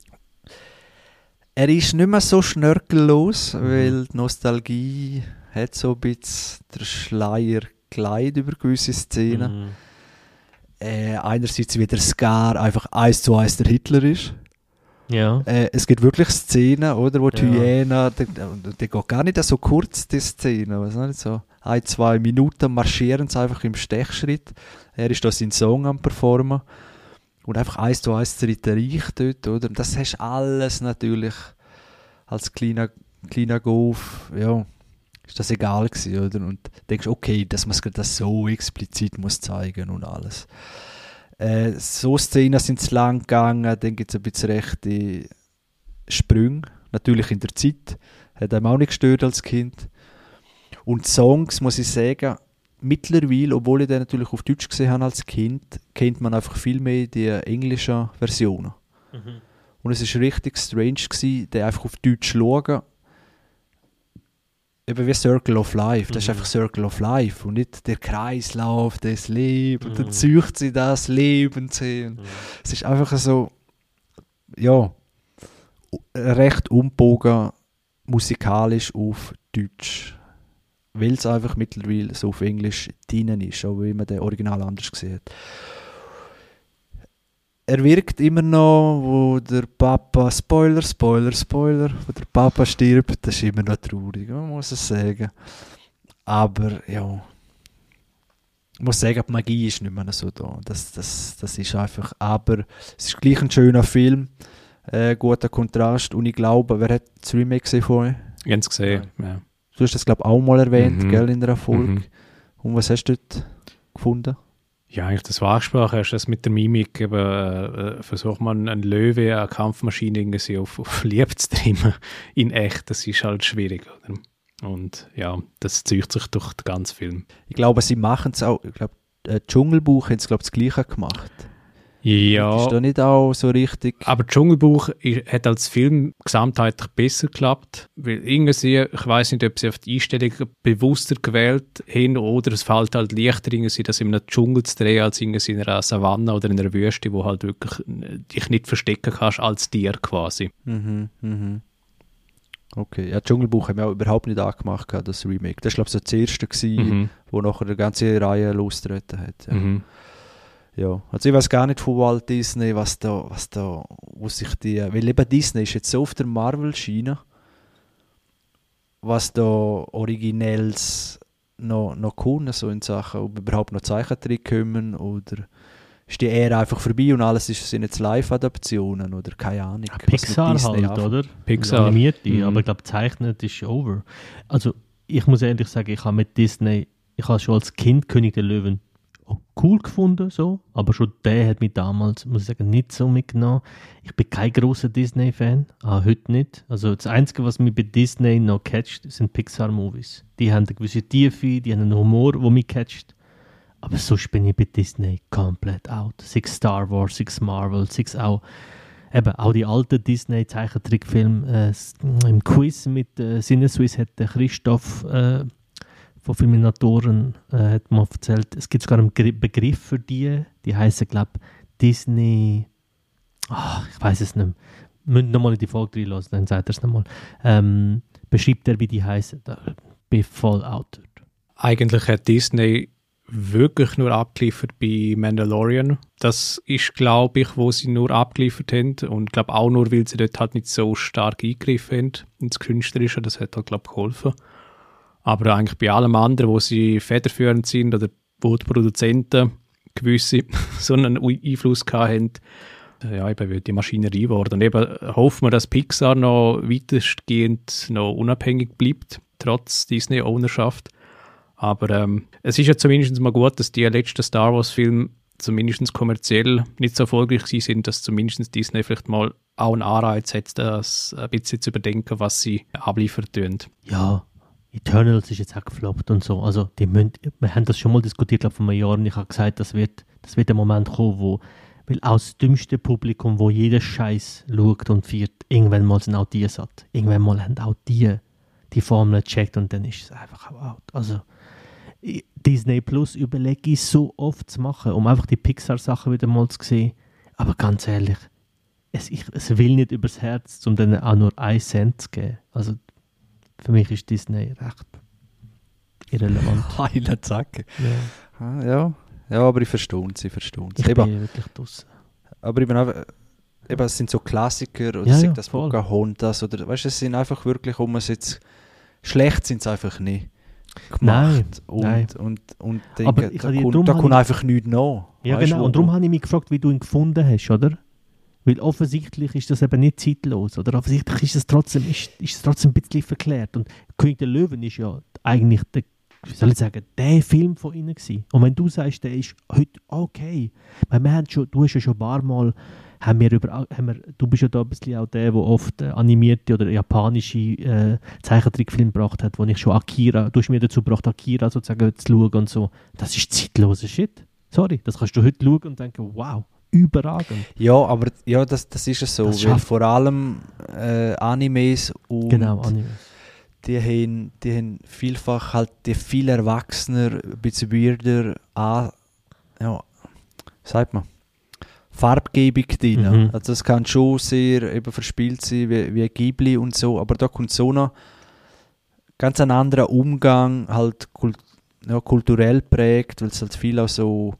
Er ist nicht mehr so schnörkellos, Mhm. weil die Nostalgie hat so ein bisschen der Schleier gelegt über gewisse Szenen. Mhm. Äh, einerseits wie der Scar einfach eins zu eins der Hitler ist. Ja. Äh, es gibt wirklich Szenen, oder, wo die Ja. Hyäne, die, geht gar nicht so kurz, die Szene, was nicht so ein, zwei Minuten marschieren sie einfach im Stechschritt. Er ist da seinen Song am performen und einfach eins zu eins das Reich dort, oder? Das hast du alles natürlich als kleiner, kleiner Golf, ja, ist das egal gewesen, oder? Und denkst, okay, dass man das so explizit muss zeigen und alles. Äh, so Szenen sind zu lang gegangen, dann gibt es ein bisschen rechte Sprünge, natürlich in der Zeit, hat einem auch nicht gestört als Kind. Und Songs, muss ich sagen, mittlerweile, obwohl ich den natürlich auf Deutsch gesehen habe als Kind, kennt man einfach viel mehr die englischen Versionen. Mhm. Und es ist richtig strange gewesen, den einfach auf Deutsch zu schauen. Eben wie Circle of Life. Das ist Mhm. einfach Circle of Life und nicht der Kreislauf des Lebens. Und dann Mhm. zücht sie das Leben sehen. Es ist einfach so, ja, recht umbogen musikalisch auf Deutsch. Weil es einfach mittlerweile so auf Englisch drin ist, auch wie man den Original anders gesehen hat. Er wirkt immer noch, wo der Papa, Spoiler, Spoiler, Spoiler, wo der Papa stirbt, das ist immer noch traurig, man muss es sagen. Aber ja, ich muss sagen, die Magie ist nicht mehr so da. Das, das, das ist einfach, aber es ist gleich ein schöner Film, äh, guter Kontrast und ich glaube, wer hat das Remake gesehen vorher? Ganz gesehen. Ja. Du hast das glaube ich auch mal erwähnt, Mhm. gell, in der Folge. Mhm. Und was hast du dort gefunden? Ja, eigentlich das war angesprochen hast, das mit der Mimik, eben, äh, versucht man einen Löwe, eine Kampfmaschine irgendwie auf, auf Liebe zu trimmen, in echt, das ist halt schwierig, oder? Und ja, das zieht sich durch den ganzen Film. Ich glaube, sie machen es auch, ich glaube, äh, Dschungelbuch haben sie glaube ich das gleiche gemacht. Ja, Ist da nicht auch so richtig? aber Dschungelbuch hat als Film gesamtheitlich besser geklappt, weil irgendwie, ich weiß nicht, ob sie auf die Einstellung bewusster gewählt haben oder es fällt halt leichter, irgendwie, das in einem Dschungel zu drehen, als irgendwie in einer Savanne oder in einer Wüste, wo halt wirklich äh, dich nicht verstecken kannst als Tier quasi. Mhm, mhm. Okay, ja, Dschungelbuch haben wir auch überhaupt nicht angemacht, das Remake. Das war glaube ich so das erste, gewesen, Mhm. wo nachher die ganze Reihe losgetreten hat. Ja. Mhm. Ja, also ich weiß gar nicht von Walt Disney, was da, was da, wo sich die, weil eben Disney ist jetzt so auf der Marvel-Schiene, was da Originelles noch, noch kommen, so in Sachen, ob überhaupt noch Zeichentrick kommen oder ist die Ära einfach vorbei und alles ist, sind jetzt Live-Adaptionen oder keine Ahnung. mit Pixar halt, anfängt. oder? Pixar. Animierte, Mhm. aber ich glaube, zeichnet ist over. Also, ich muss ehrlich sagen, ich habe mit Disney, ich habe schon als Kind König der Löwen cool gefunden, so, aber schon der hat mich damals, muss ich sagen, nicht so mitgenommen. Ich bin kein großer Disney-Fan, auch heute nicht. Also, das Einzige, was mich bei Disney noch catcht, sind Pixar-Movies. Die haben eine gewisse Tiefe, die haben einen Humor, der mich catcht. Aber sonst bin ich bei Disney komplett out. Six Star Wars, Six Marvel, Six auch eben auch die alten Disney-Zeichentrickfilme. Äh, s- Im Quiz mit äh, Sinneswiss hat Christoph äh, von Filminatoren äh, hat mal erzählt, es gibt sogar einen Gri- Begriff für die, die heißen glaube Disney. Ach, ich weiß es nicht mehr. Müsst nochmal in die Folge reinlassen, dann sagt er es nochmal. Ähm, beschreibt er, wie die heißen. Bin voll out. Eigentlich hat Disney wirklich nur abgeliefert bei Mandalorian. Das ist, glaube ich, wo sie nur abgeliefert haben und glaube auch nur, weil sie dort halt nicht so stark eingegriffen haben ins Künstlerische. Das hat halt, glaube ich, geholfen. Aber eigentlich bei allem anderen, wo sie federführend sind oder wo die Produzenten gewisse so einen Einfluss haben, äh, ja, eben wird die Maschinerie geworden. Und eben hoffen wir, dass Pixar noch weitestgehend noch unabhängig bleibt, trotz Disney-Ownerschaft. Aber ähm, es ist ja zumindest mal gut, dass die letzten Star Wars-Filme zumindest kommerziell nicht so erfolgreich sind, dass zumindest Disney vielleicht mal auch einen Anreiz hat, das ein bisschen zu überdenken, was sie abliefern tun. ja, Eternals ist jetzt auch gefloppt und so. Also, die müssen, wir haben das schon mal diskutiert, glaube vor einem Jahr, und ich habe gesagt, das wird, das wird der Moment kommen, wo, weil auch das dümmste Publikum, wo jeder Scheiß schaut und feiert, irgendwann mal sind auch die satt. Irgendwann mal haben auch die die Formel gecheckt und dann ist es einfach auch out. Also, ich- Disney Plus überlege ich so oft zu machen, um einfach die Pixar-Sachen wieder mal zu sehen. Aber ganz ehrlich, es, ich, es will nicht übers Herz, um dann auch nur einen Cent zu geben. Also, für mich ist Disney recht irrelevant. Heiler Zacke. Ja, Ah, ja. ja, aber ich verstehe es, ich verstehe es. ich Eben, bin wirklich draußen. aber ich bin einfach, eben, es sind so Klassiker oder Ja, ja, das. Pocahontas oder, weißt du, es sind einfach wirklich, um es jetzt, schlecht sind sie einfach nicht Nein, gemacht. und, nein. und, und Aber denke, ich da, kommt, da kommt einfach nichts nach. Ja, Weißt genau. du, Und darum habe ich mich gefragt, wie du ihn gefunden hast, oder? Weil offensichtlich ist das eben nicht zeitlos, oder? Offensichtlich ist es trotzdem, ist, ist trotzdem ein bisschen verklärt. Und König der Löwen ist ja eigentlich der wie soll ich sagen, der Film von ihnen gewesen. Und wenn du sagst, der ist heute okay, weil wir haben schon, du hast ja schon ein paar Mal, haben wir über, haben wir, du bist ja da ein bisschen auch der, der oft äh, animierte oder japanische äh, Zeichentrickfilme gebracht hat, wo ich schon Akira, du hast mir dazu gebracht, Akira sozusagen zu schauen und so. Das ist zeitloser Shit. Sorry, das kannst du heute schauen und denken, wow, überragend. Ja, aber ja, das, das ist es so. Das Weil vor allem äh, Animes und Genau, Anime. die haben, die haben vielfach halt die viel erwachsener, ein bisschen weirder an, ja, sagt man, Farbgebung drin. Mhm. Also das kann schon sehr eben verspielt sein, wie, wie Ghibli und so, aber da kommt so noch ganz ein anderer Umgang, halt kult, ja, kulturell prägt, weil es halt viel auch so,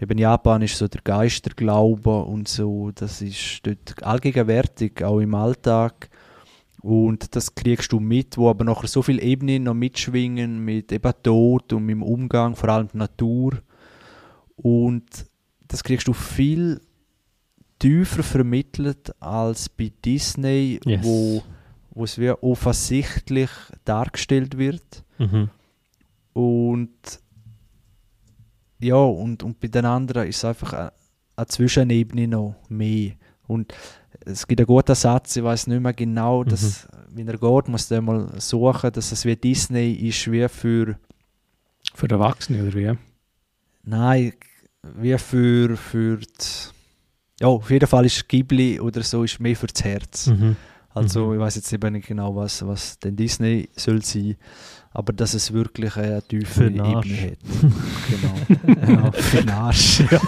eben Japan ist so der Geisterglaube und so, das ist dort allgegenwärtig, auch im Alltag. Und das kriegst du mit, wo aber nachher so viele Ebenen noch mitschwingen mit eben Tod und mit dem Umgang, vor allem die Natur. Und das kriegst du viel tiefer vermittelt als bei Disney, Yes. wo, wo es wie offensichtlich dargestellt wird. Mhm. Und ja, und, und bei den anderen ist es einfach eine, eine Zwischenebene noch mehr. Und es gibt einen guten Satz, ich weiß nicht mehr genau, dass, wie er geht, muss der mal suchen, dass es wie Disney ist, wie für, Für Erwachsene oder wie? nein, wie für, für die, ja, auf jeden Fall ist Ghibli oder so ist mehr für das Herz. Mhm. Also Mhm. ich weiß jetzt eben nicht genau, was, was denn Disney soll sein, aber dass es wirklich eine tiefe Für den Ebene Arsch. hat. genau. ja, für den Arsch. Ja.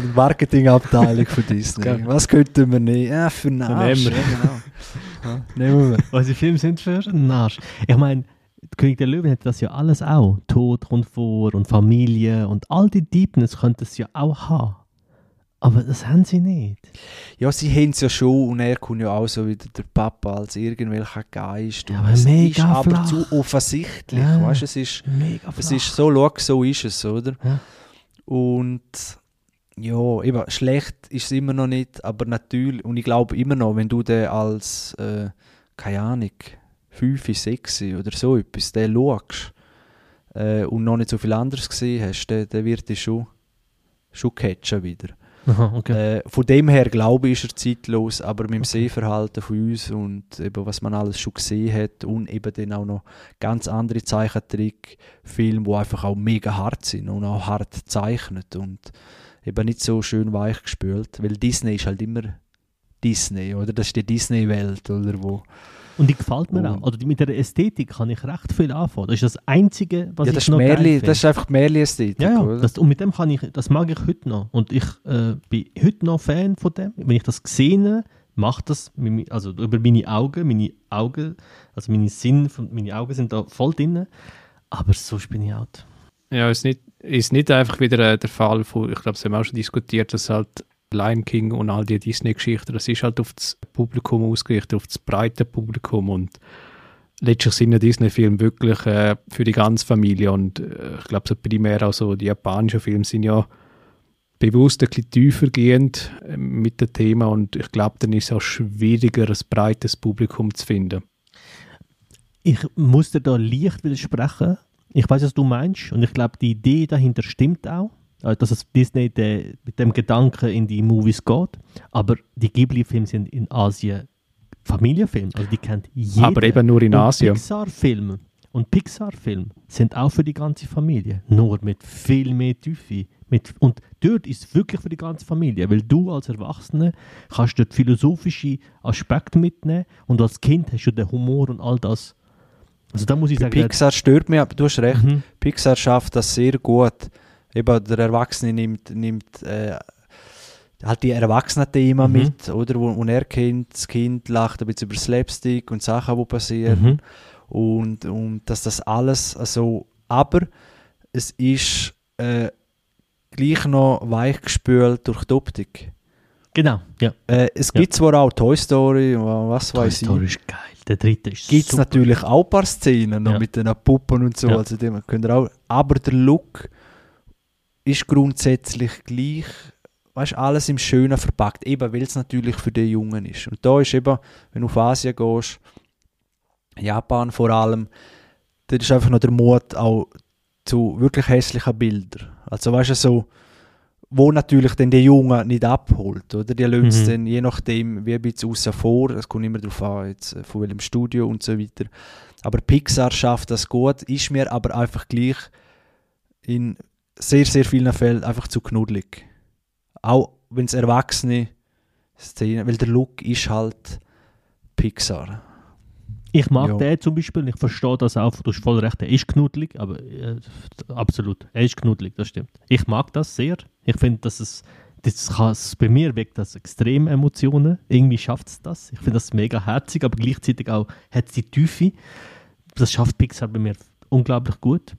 die Marketingabteilung von Disney. Geil. Was könnten wir nehmen? Ja, für den Arsch. nehmen Ja, genau. Nehmen wir. Was die Filme sind für ein Arsch. Ich meine, König der Löwen hat das ja alles auch. Tod vor und Familie und all die Deepness könnte es ja auch haben. Aber das haben sie nicht. Ja, sie haben es ja schon und er kommt ja auch so wieder der Papa als irgendwelcher Geist. Ja, aber es mega ist aber flach. zu offensichtlich. Ja. Weißt, es ist Mega Es flach. ist so, schau, so ist es, oder? Ja. Und ja, eben, schlecht ist es immer noch nicht, aber natürlich, und ich glaube immer noch, wenn du den als, äh, keine Ahnung, 5, 6 oder so etwas, den schaust äh, und noch nicht so viel anderes gesehen hast, der, der wird dich schon, schon catchen wieder. Aha, okay. Äh, von dem her glaube ich, ist er zeitlos, aber mit dem Sehverhalten von uns und eben, was man alles schon gesehen hat und eben dann auch noch ganz andere Zeichentrickfilme, die einfach auch mega hart sind und auch hart gezeichnet und eben nicht so schön weich gespült, weil Disney ist halt immer Disney, oder? Das ist die Disney-Welt, oder? Wo, Und die gefällt mir und- auch. Oder die, mit der Ästhetik kann ich recht viel anfangen. Das ist das Einzige, was ja, ich das ist, noch geil Märli, finde. das ist einfach Märli-Ästhetik, Ja, ja, oder? das, und mit dem kann ich, das mag ich heute noch. Und ich äh, bin heute noch Fan von dem. Wenn ich das gesehen macht das, also über meine Augen, meine Augen, also meine Sinn, meine Augen sind da voll drin. Aber sonst bin ich out. Ja, ist nicht, ist nicht einfach wieder äh, der Fall von, ich glaube, das haben wir auch schon diskutiert, dass halt Lion King und all die Disney-Geschichten, das ist halt auf das Publikum ausgerichtet, auf das breite Publikum und letztlich sind ja Disney-Filme wirklich äh, für die ganze Familie und äh, ich glaube, so primär auch so die japanischen Filme sind ja bewusst ein bisschen tiefer gehend äh, mit dem Thema und ich glaube, dann ist es auch schwieriger, ein breites Publikum zu finden. Ich muss dir da leicht widersprechen. Ich weiß, was du meinst. Und ich glaube, die Idee dahinter stimmt auch. Äh, Dass es Disney de, mit dem Gedanken in die Movies geht. Aber die Ghibli-Filme sind in Asien Familienfilme. Also die kennt jeder. Aber eben nur in Und Asien. Pixar-Filme und Pixar-Filme sind auch für die ganze Familie. Nur mit viel mehr Tiefe. Mit, und dort ist es wirklich für die ganze Familie. Weil du als Erwachsener kannst dort philosophische Aspekte mitnehmen und als Kind hast du den Humor und all das. Also da muss ich Bei sagen, Pixar stört mich, aber du hast recht. Mhm. Pixar schafft das sehr gut. Eben der Erwachsene nimmt, nimmt äh, halt die Erwachsenen-Thema Mhm. mit, oder? Wo, wo er kennt, das Kind lacht ein bisschen über Slapstick und Sachen, die passieren. Mhm. Und, und dass das alles so. Aber es ist äh, gleich noch weichgespült durch die Optik. Genau, ja. Äh, es Ja. gibt zwar auch Toy Story, was Toy weiß ich. Story ist geil. Der dritte ist Gibt es natürlich auch ein paar Szenen noch Ja. mit den Puppen und so, Ja. also dem könnt ihr auch, aber der Look ist grundsätzlich gleich, weißt alles im Schönen verpackt, eben weil es natürlich für die Jungen ist. Und da ist eben, wenn du auf Asien gehst, Japan vor allem, dort ist einfach noch der Mut auch zu wirklich hässlichen Bildern. Also weißt du, so, wo natürlich dann die Jungen nicht abholt, oder? Die lösen es Mhm. dann je nachdem wie ein bisschen außen vor, es kommt immer darauf an, jetzt, äh, von welchem Studio und so weiter. Aber Pixar schafft das gut, ist mir aber einfach gleich in sehr, sehr vielen Fällen einfach zu knuddelig. Auch wenn es Erwachsene Szenen, weil der Look ist halt Pixar. Ich mag Ja. den zum Beispiel, ich verstehe das auch, du hast voll recht, er ist knuddelig, aber äh, absolut, er ist knuddelig, das stimmt. Ich mag das sehr. Ich finde, dass es, das kann es bei mir weckt das extrem Emotionen. Irgendwie schafft es das. Ich finde das mega herzig, aber gleichzeitig auch hat es die Tiefe. Das schafft Pixar bei mir unglaublich gut.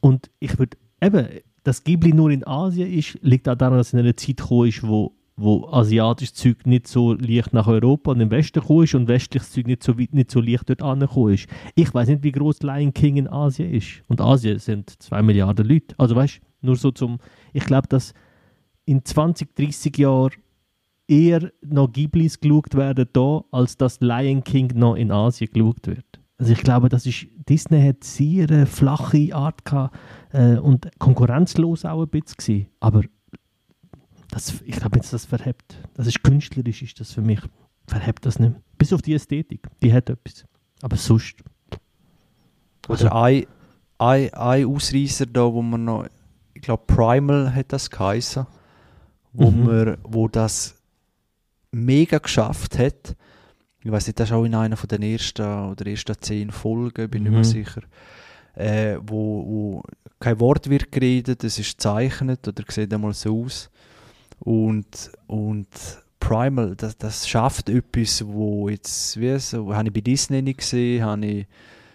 Und ich würde eben, dass Ghibli nur in Asien ist, liegt auch daran, dass in einer Zeit gekommen ist, wo wo asiatisches Zeug nicht so leicht nach Europa und im Westen gekommen ist und westliches Zeug nicht so, nicht so leicht dort angekommen ist. Ich weiß nicht, wie groß Lion King in Asien ist. Und Asien sind zwei Milliarden Leute. Also weißt du, nur so zum. Ich glaube, dass in 20, 30 Jahren eher noch Ghiblis geschaut werden da, als dass Lion King noch in Asien geschaut wird. Also ich glaube, das ist, Disney hat sehr eine flache Art gehabt, äh, und konkurrenzlos auch ein bisschen gewesen. Aber das, ich glaube jetzt, das verhebt. Das ist künstlerisch, ist das für mich. Verhebt das nicht. mehr. Bis auf die Ästhetik, die hat etwas. Aber sonst. Oder ein, ein, ein Ausreißer da, wo man noch, ich glaube Primal hat das geheißen, wo, Mhm. man, wo das mega geschafft hat. Ich weiß nicht, das ist auch in einer von den ersten oder ersten zehn Folgen, bin ich Mhm. mir sicher. Äh, wo, wo kein Wort wird geredet, es ist gezeichnet oder sieht einmal so aus. Und, und Primal, das, das schafft etwas, wo jetzt, wie so, habe ich bei Disney nicht gesehen, habe ich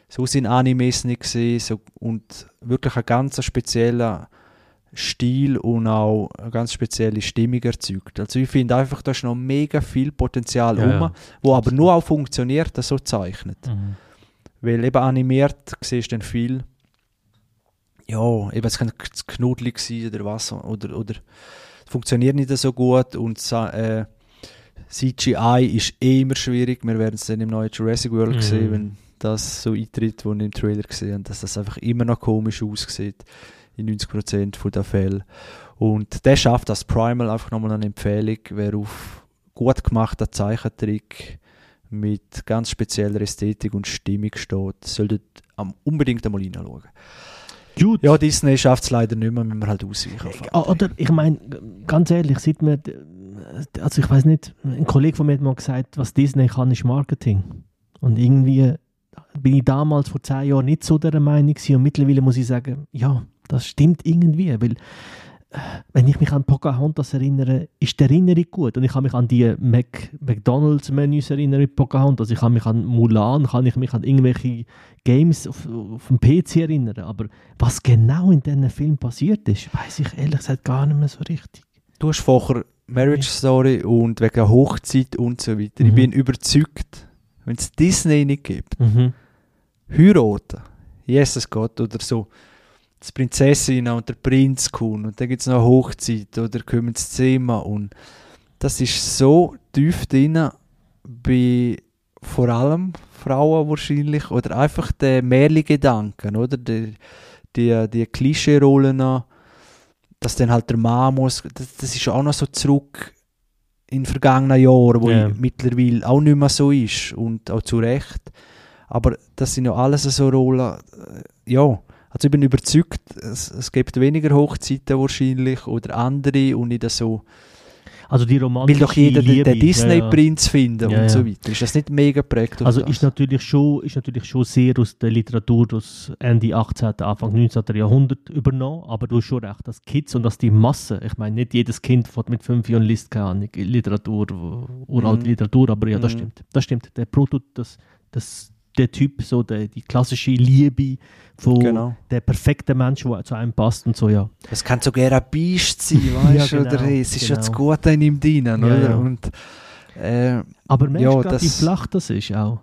so sind Animes nicht gesehen so, und wirklich ein ganz spezieller Stil und auch eine ganz spezielle Stimmung erzeugt. Also ich finde einfach, da ist noch mega viel Potenzial Ja, rum, ja. wo aber nur auch funktioniert, das so zeichnet. Weil eben animiert siehst du dann viel, ja, eben es kann knuddelig sein oder was, oder, oder es funktioniert nicht so gut und äh, CGI ist eh immer schwierig. Wir werden es dann im neuen Jurassic World Mhm. sehen, wenn das so eintritt, was ich im Trailer gesehen dass das einfach immer noch komisch aussieht in 90% der Fälle. Und der schafft das Primal einfach nochmal eine Empfehlung, wer auf gut gemachten Zeichentrick mit ganz spezieller Ästhetik und Stimmung steht, sollte am- unbedingt einmal reinschauen. Gut. Ja, Disney schafft es leider nicht mehr, müssen wir halt ausweichen. auf Ah, Oder ich meine, ganz ehrlich, sieht man, also ich weiß nicht, ein Kollege von mir hat mal gesagt, was Disney kann, ist Marketing. Und irgendwie bin ich damals vor zehn Jahren nicht so der Meinung gewesen und mittlerweile muss ich sagen, ja, das stimmt irgendwie, weil äh, wenn ich mich an Pocahontas erinnere, ist die Erinnerung gut und ich kann mich an die Mac McDonalds-Menüs erinnern mit Pocahontas, ich kann mich an Mulan, kann ich mich an irgendwelche Games auf, auf dem PC erinnern, aber was genau in diesem Film passiert ist, weiß ich ehrlich gesagt gar nicht mehr so richtig. Du hast vorher Marriage Story und wegen Hochzeit und so weiter. Ich Mhm. bin überzeugt, wenn es Disney nicht gibt, Mhm. heiraten, Jesus Gott oder so, die Prinzessin und der Prinz kommen und dann gibt es noch eine Hochzeit oder kommen ins Zimmer und das ist so tief drin bei vor allem Frauen wahrscheinlich oder einfach der Märli-Gedanken, oder? Die, die, die Klischee-Rollen, dass dann halt der Mann muss, das, das ist auch noch so zurück in vergangenen Jahren, wo ich mittlerweile auch nicht mehr so ist und auch zu Recht. Aber das sind ja alles so Rollen, äh, ja, also ich bin überzeugt, es, es gibt weniger Hochzeiten wahrscheinlich oder andere und nicht so, Also die will romantische doch jeder den, Liebe, den ja, ja. Disney-Prinz finden Ja, und so ja. weiter. Ist das nicht mega prägt Also das? ist natürlich, schon, ist natürlich schon sehr aus der Literatur aus Ende 18., Anfang 19. Jahrhundert übernommen, aber du hast schon recht, dass Kids und dass die Masse, ich meine, nicht jedes Kind fährt mit fünf Jahren liest keine Literatur, uralte Mhm. Literatur, aber ja, das Mhm. stimmt. Das stimmt. Der Prototyp, das, das, der Typ, so der, die klassische Liebe von Genau. der perfekte Mensch, der zu einem passt und so, ja. Es kann sogar ein Biest sein, weißt du? Ja, genau, oder es ist ja das genau. Gute in ihm drin, Ja, oder? ja. Und, äh, Aber merkst Ja, du gerade, wie das- flach das ist auch?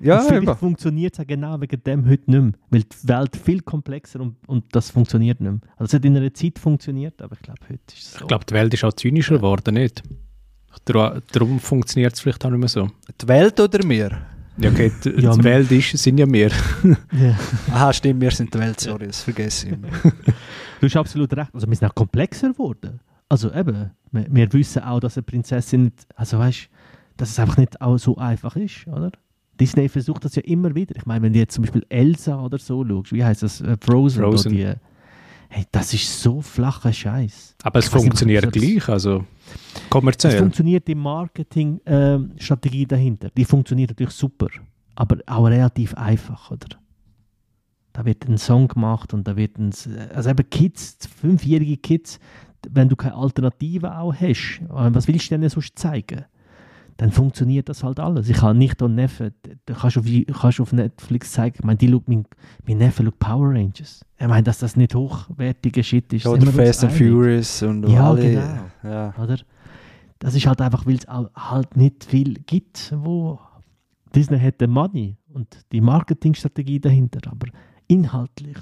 ja, und vielleicht funktioniert es auch genau wegen dem heute nicht mehr, weil die Welt viel komplexer und, und das funktioniert nicht mehr. Also es hat in einer Zeit funktioniert, aber ich glaube, heute ist es so. Ich glaube, die Welt ist auch zynischer geworden, nicht? Darum, darum funktioniert es vielleicht auch nicht mehr so. Die Welt oder wir? Ja, okay, die, Ja, die Welt ist, sind ja wir. Ja. Aha, stimmt, wir sind die Welt, sorry, das vergesse ich immer. Du hast absolut recht. Also wir sind auch komplexer geworden. Also eben, wir, wir wissen auch, dass eine Prinzessin nicht, also weißt, dass es einfach nicht auch so einfach ist, oder? Disney versucht das ja immer wieder. Ich meine, wenn du jetzt zum Beispiel Elsa oder so schaust, wie heißt das, äh, Frozen, Frozen. Da die, hey, das ist so flacher Scheiß. Aber es nicht, funktioniert das- gleich, also Es kommerziell. funktioniert die Marketingstrategie dahinter. Die funktioniert natürlich super, aber auch relativ einfach, oder? Da wird ein Song gemacht und da wird ein, also eben Kids, fünfjährige Kids, wenn du keine Alternative auch hast, äh, was willst du denen sonst zeigen? Dann funktioniert das halt alles. Ich habe nicht und Neffe, du kannst auf, kannst auf Netflix zeigen, ich meine, die schaut, mein, mein Neffe schaut Power Rangers. Ich meine, dass das nicht hochwertiger Shit ist. Oder Fast and. Furious und Ja, alle. genau. Ja. Oder? Das ist halt einfach, weil es halt nicht viel gibt, wo Disney hat den Money und die Marketingstrategie dahinter, aber inhaltlich.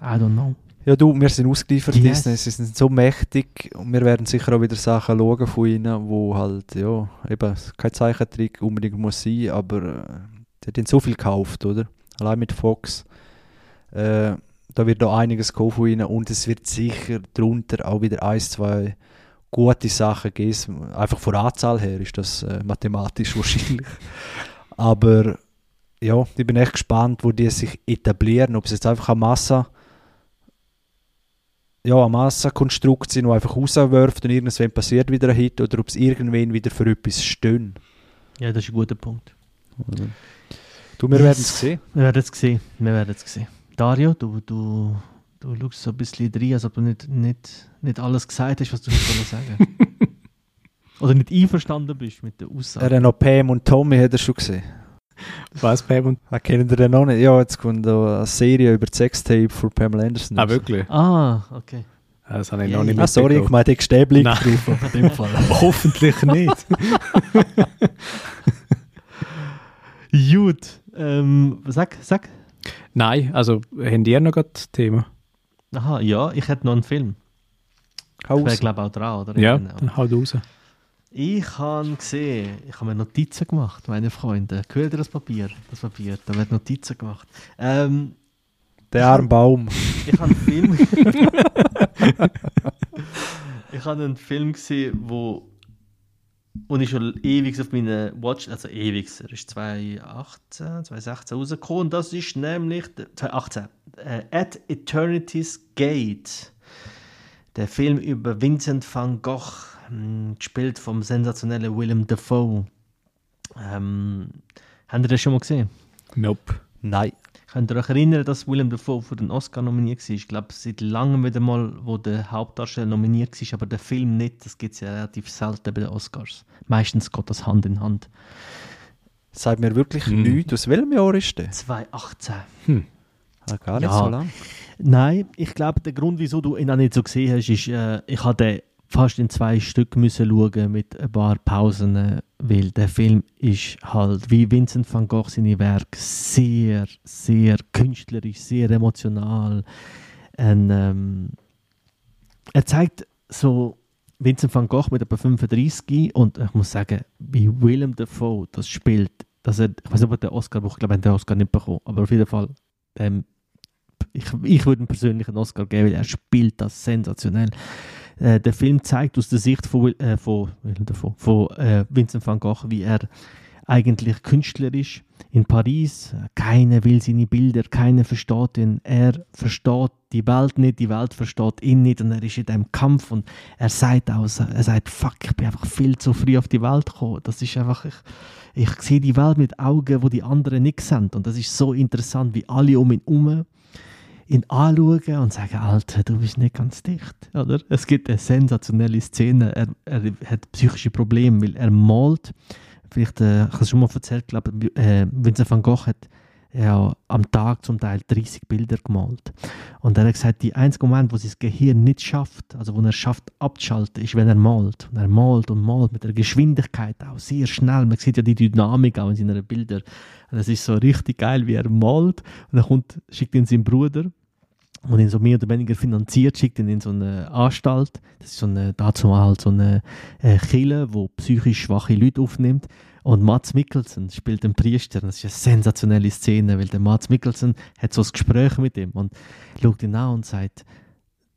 I don't know. Ja, du, wir sind ausgeliefert, Yes. Disney. Sie sind so mächtig und wir werden sicher auch wieder Sachen schauen von ihnen, wo halt, ja, eben kein Zeichentrick unbedingt muss sein, aber äh, die haben so viel gekauft, oder? Allein mit Fox. Äh, da wird noch einiges kommen von ihnen und es wird sicher darunter auch wieder ein, zwei gute Sachen geben. Einfach von der Anzahl her ist das äh, mathematisch wahrscheinlich. Aber ja, ich bin echt gespannt, wo die sich etablieren. Ob es jetzt einfach eine Masse ja, ein Massenkonstrukt sind, das einfach rauswirft und irgendwann passiert wieder ein Hit oder ob es irgendwann wieder für etwas stehen. Ja, das ist ein guter Punkt. Du, wir werden es sehen. Wir werden es sehen. Wir werden es sehen. Dario, du, du, du schaust so ein bisschen rein, als ob du nicht, nicht, nicht alles gesagt hast, was du hast sagen Oder nicht einverstanden bist mit der Aussage. Er hat noch Pam und Tommy hat er schon gesehen. Was, Pam und... Ah, kennen ihr den noch nicht? Ja, jetzt kommt eine Serie über das Sextape von Pamela Anderson. Ah, wirklich? ah, okay. Das habe ich noch nicht Ah, sorry, ich meine, ich Blick Nein. drauf. In dem Fall. Hoffentlich nicht. Gut. Ähm, sag, sag. Nein, also haben die noch gerade Thema? Aha, ja, ich hätte noch einen Film. Ich wäre, Haus. glaube auch dran, oder? Ja, Genau. dann haut raus. Ich habe gesehen, ich habe mir Notizen gemacht, meine Freunde. Gehört ihr das Papier? Das Papier, da wird Notizen gemacht. Ähm, Der arme Baum. ich habe einen Film. ich habe einen Film gesehen, wo, wo ich schon ewig auf meiner Watch, also ewig, er ist 2018, 2016 rausgekommen. Und das ist nämlich der- 2018. Äh, At Eternity's Gate. Der Film über Vincent van Gogh, mh, gespielt vom sensationellen Willem Dafoe. Ähm, habt ihr das schon mal gesehen? Nope. Nein. Könnt ihr euch erinnern, dass Willem Dafoe für den Oscar nominiert war? Ich glaube, seit langem wieder mal, wo der Hauptdarsteller nominiert war, aber der Film nicht. Das gibt es ja relativ selten bei den Oscars. Meistens geht das Hand in Hand. Sagt mir wirklich Hm. nichts. Aus welchem Jahr ist der? 2018. Ah, gar nicht Ja. so lang. Nein, ich glaube, der Grund, wieso du ihn auch nicht so gesehen hast, ist, äh, ich habe den fast in zwei Stück müssen schauen mit ein paar Pausen, äh, weil der Film ist halt wie Vincent van Gogh seine Werke sehr, sehr künstlerisch, sehr emotional. Und, ähm, er zeigt so Vincent van Gogh mit etwa 35 und ich muss sagen, wie Willem Dafoe das spielt, dass er, ich weiß nicht, ob er den Oscar ich glaube, er hat den Oscar nicht bekommen, aber auf jeden Fall, ähm, ich, ich würde ihm persönlich einen Oscar geben, weil er spielt das sensationell. Äh, der Film zeigt aus der Sicht von, äh, von, Dafoe, von äh, Vincent van Gogh, wie er eigentlich künstlerisch in Paris, keiner will seine Bilder, keiner versteht ihn, er versteht die Welt nicht, die Welt versteht ihn nicht und er ist in diesem Kampf und er sagt auch, er sagt, fuck, ich bin einfach viel zu früh auf die Welt gekommen, das ist einfach, ich, ich sehe die Welt mit Augen, wo die anderen nicht sehen. Und das ist so interessant, wie alle um ihn herum ihn anschauen und sagen, Alter, du bist nicht ganz dicht. Oder? Es gibt eine sensationelle Szene. Er, er hat psychische Probleme, weil er malt. Vielleicht, äh, ich habe es schon mal erzählt, glaube äh, Vincent van Gogh hat ja, am Tag zum Teil 30 Bilder gemalt. Und er hat gesagt, die einzige Moment, wo sein Gehirn nicht schafft, also wo er schafft abzuschalten, ist, wenn er malt. Und er malt und malt mit der Geschwindigkeit auch sehr schnell. Man sieht ja die Dynamik auch in seinen Bildern. Und es ist so richtig geil, wie er malt. Und dann kommt, schickt ihn sein Bruder und ihn so mehr oder weniger finanziert, schickt ihn in so eine Anstalt. Das ist so eine, dazu halt so eine äh, Kille, wo psychisch schwache Leute aufnimmt. Und Mats Mikkelsen spielt den Priester. Das ist eine sensationelle Szene, weil der Mats Mikkelsen hat so ein Gespräch mit ihm und schaut ihn an und sagt,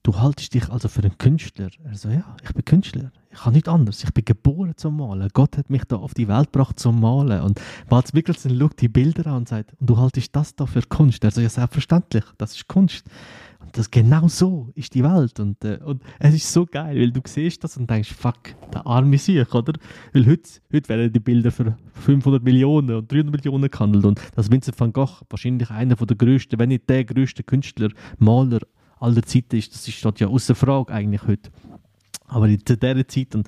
du haltest dich also für einen Künstler. Er so, ja, ich bin Künstler. Ich kann nichts anderes. Ich bin geboren zum Malen. Gott hat mich da auf die Welt gebracht zum Malen. Und Mats Mikkelsen schaut die Bilder an und sagt, und du haltest das da für Kunst. Er so, ja, selbstverständlich, das ist Kunst. Und das genau so ist die Welt. Und, äh, und es ist so geil, weil du siehst das und denkst, fuck, der arme Sieg, oder? Weil heute, heute werden die Bilder für 500 Millionen und 300 Millionen gehandelt. Und dass Vincent van Gogh wahrscheinlich einer der größten, wenn nicht der größte Künstler, Maler aller Zeiten ist, das steht ja außer Frage eigentlich heute. Aber zu dieser Zeit, und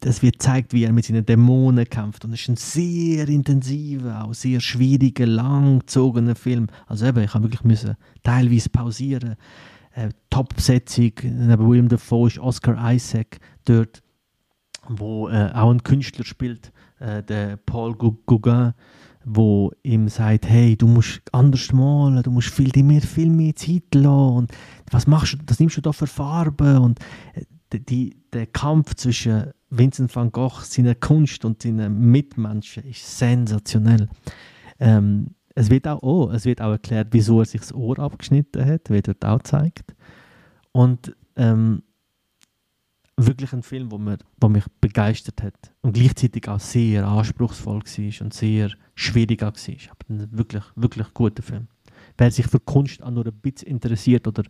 das wird gezeigt, wie er mit seinen Dämonen kämpft. Und es ist ein sehr intensiver, auch sehr schwieriger, langgezogener Film. Also eben, ich habe wirklich müssen teilweise pausieren. Äh, Top-Besetzung, neben William Dafoe ist Oscar Isaac dort, wo äh, auch ein Künstler spielt, äh, der Paul Gauguin wo ihm sagt, hey, du musst anders malen, du musst viel, mehr, viel mehr Zeit lassen und was machst du, das nimmst du da für Farben und äh, die, der Kampf zwischen Vincent van Gogh, seiner Kunst und seinen Mitmenschen ist sensationell. Ähm, es wird auch, oh, es wird auch erklärt, wieso er sich das Ohr abgeschnitten hat, wird dort auch gezeigt. Und ähm, wirklich ein Film, wo, wo mich begeistert hat und gleichzeitig auch sehr anspruchsvoll war und sehr schwierig war. Aber ein wirklich, wirklich guter Film. Wer sich für Kunst auch nur ein bisschen interessiert oder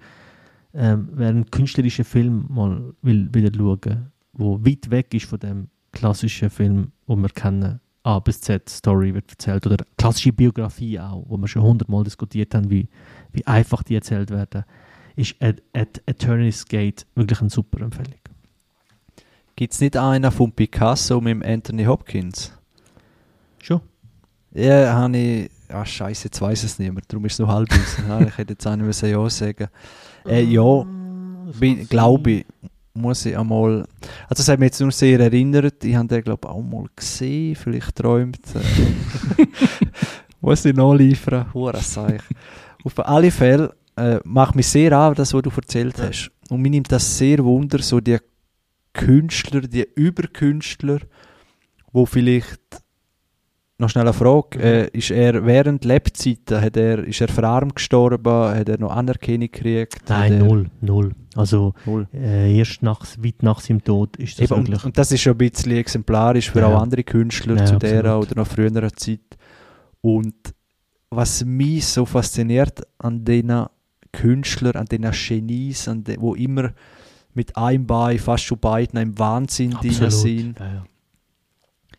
ähm, wer einen künstlerischen Film mal will wieder schauen, wo weit weg ist von dem klassischen Film, wo wir kennen, A bis Z Story wird erzählt oder klassische Biografie auch, wo wir schon hundertmal diskutiert haben, wie, wie einfach die erzählt werden, ist at, at Eternity's Gate wirklich eine super Empfehlung. Gibt es nicht einen von Picasso mit Anthony Hopkins? Schon. Ja, habe ich. Ah, Scheiße, jetzt weiß es niemand. Darum ist es noch halb aus. ich hätte jetzt auch nicht Ja sagen äh, Ja, glaube ich, muss ich einmal. Also, das hat mich jetzt nur sehr erinnert. Ich habe den, glaube ich, auch mal gesehen. Vielleicht träumt. Äh, muss ich nachliefern. Hurenseich. Auf alle Fälle äh, macht mich sehr an, das, was du erzählt hast. Und mir nimmt das sehr wunder, so die Künstler, die Überkünstler, wo vielleicht noch schnell eine Frage, mhm. äh, ist er während Lebzeiten, hat er, ist er verarmt gestorben, hat er noch Anerkennung gekriegt? Nein, null, null. Also null. Äh, erst nach, weit nach seinem Tod ist das Eben, und, und, das ist schon ein bisschen exemplarisch für ja. auch andere Künstler ja, zu der oder noch früherer Zeit. Und was mich so fasziniert an diesen Künstlern, an diesen Genies, an den, wo immer mit einem Bein, fast schon beiden im Wahnsinn Absolut. sind. Ja.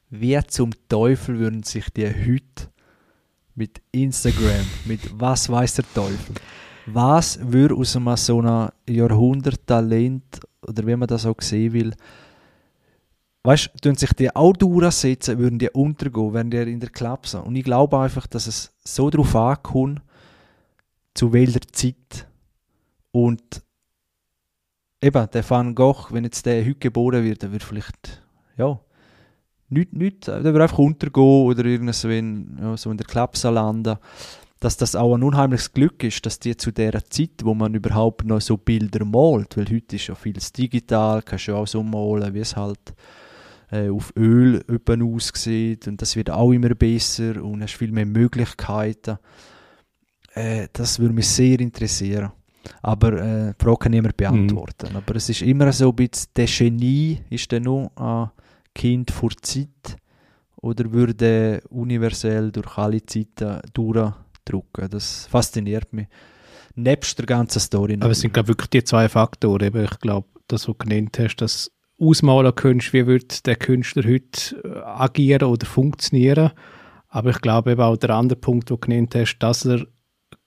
Wie zum Teufel würden sich die heute mit Instagram, mit was weiß der Teufel, was würde aus einem so einem Jahrhunderttalent oder wie man das auch sehen will, weißt du, sich die auch durchsetzen, würden die untergehen, wenn die in der Klappe sind. Und ich glaube einfach, dass es so darauf ankommt, zu welcher Zeit und eben, der Van Gogh, wenn jetzt der heute geboren wird, der wird vielleicht, ja, nicht, nicht, der wird einfach untergehen oder irgendwas in, ja, so in der Klapse landen. Dass das auch ein unheimliches Glück ist, dass die zu der Zeit, wo man überhaupt noch so Bilder malt, weil heute ist ja vieles digital, kannst du auch so malen, wie es halt äh, auf Öl aussieht und das wird auch immer besser und hast viel mehr Möglichkeiten. Äh, das würde mich sehr interessieren. Aber äh, die Frage kann niemand beantworten. Mhm. Aber es ist immer so ein bisschen, der Genie ist dann nur ein Kind vor Zeit oder würde universell durch alle Zeiten durchdrücken. Das fasziniert mich. Nebst der ganzen Story. Aber es sind, glaube wirklich die zwei Faktoren. Ich glaube, das, was du genannt hast, dass ausmalen kannst, wie wird der Künstler heute äh, agieren oder funktionieren. Aber ich glaube eben auch der andere Punkt, den du genannt hast, dass er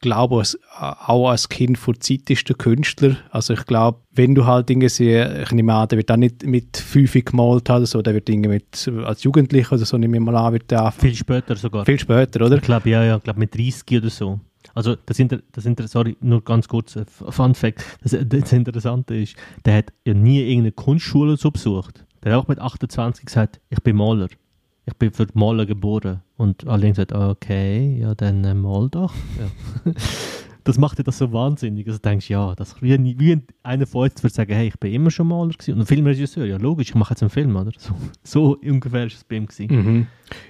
glaube, als, auch als Kind vor Zeit ist der Künstler. Also ich glaube, wenn du halt Dinge siehst, ich nehme an, der wird auch nicht mit fünf gemalt haben, so, der wird Dinge mit, als Jugendlicher oder so, nehme ich mal an, wird der Viel später sogar. Viel später, oder? Ich glaube, ja, ja, ich glaube mit 30 oder so. Also das, Inter das Inter sorry, nur ganz kurz, äh, Fun Fact, das, das Interessante ist, der hat ja nie irgendeine Kunstschule so besucht. Der hat auch mit 28 gesagt, ich bin Maler ich bin für Malen geboren. Und alle haben gesagt, okay, ja, dann äh, mal doch. Ja. das macht ja das so wahnsinnig. Also du denkst, ja, das, wie, wie einer von uns würde sagen, hey, ich bin immer schon Maler gewesen. Und ein Filmregisseur, ja logisch, ich mache jetzt einen Film, oder? So, so ungefähr ist es bei ihm gewesen. Mhm.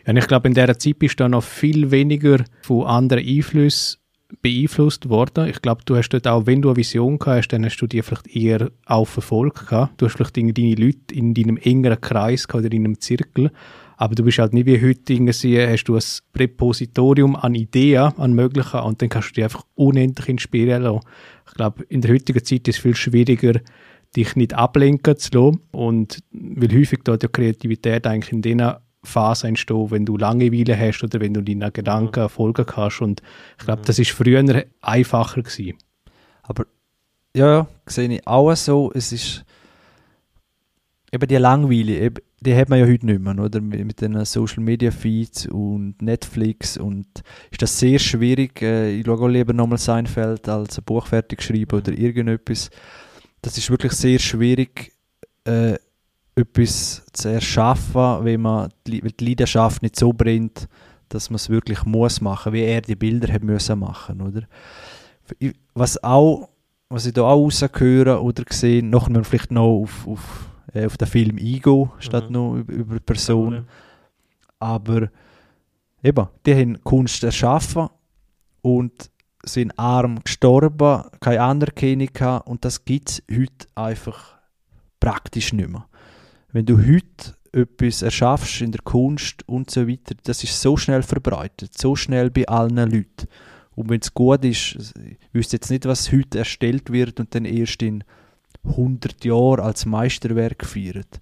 Ja, und ich glaube, in dieser Zeit bist du noch viel weniger von anderen Einflüssen beeinflusst worden. Ich glaube, du hast dort auch, wenn du eine Vision gehabt hast, dann hast du die vielleicht eher auch verfolgt gehabt. Du hast vielleicht deine Leute in deinem engeren Kreis gehabt oder in einem Zirkel. Aber du bist halt nicht wie heute irgendwie, hast du ein Präpositorium an Ideen, an Möglichen und dann kannst du dich einfach unendlich inspirieren lassen. Ich glaube, in der heutigen Zeit ist es viel schwieriger, dich nicht ablenken zu lassen. Und weil häufig dort die Kreativität eigentlich in diesen Phase entstehen, wenn du Langeweile hast oder wenn du deinen Gedanken folgen kannst. Und ich glaube, das ist früher einfacher gewesen. Aber ja, ja, sehe ich auch so. Es ist eben die Langweile, die hat man ja heute nicht mehr, oder? Mit den Social Media Feeds und Netflix und ist das sehr schwierig. Äh, ich schaue auch lieber nochmal Seinfeld als ein Buch fertig schreiben oder irgendetwas. Das ist wirklich sehr schwierig, äh, etwas zu erschaffen, wenn man die, die Leidenschaft nicht so brennt, dass man es wirklich muss machen, wie er die Bilder hat müssen machen, oder? Was auch, was ich da auch rausgehöre oder gesehen, noch vielleicht noch auf, auf äh, auf den Film eingehen, statt mhm. nur über, über Personen. Aber eben, die haben Kunst erschaffen und sind arm gestorben, keine Anerkennung gehabt und das gibt es heute einfach praktisch nicht mehr. Wenn du heute etwas erschaffst in der Kunst und so weiter, das ist so schnell verbreitet, so schnell bei allen Leuten. Und wenn es gut ist, ich wüsste jetzt nicht, was heute erstellt wird und dann erst in 100 Jahre als Meisterwerk gefeiert.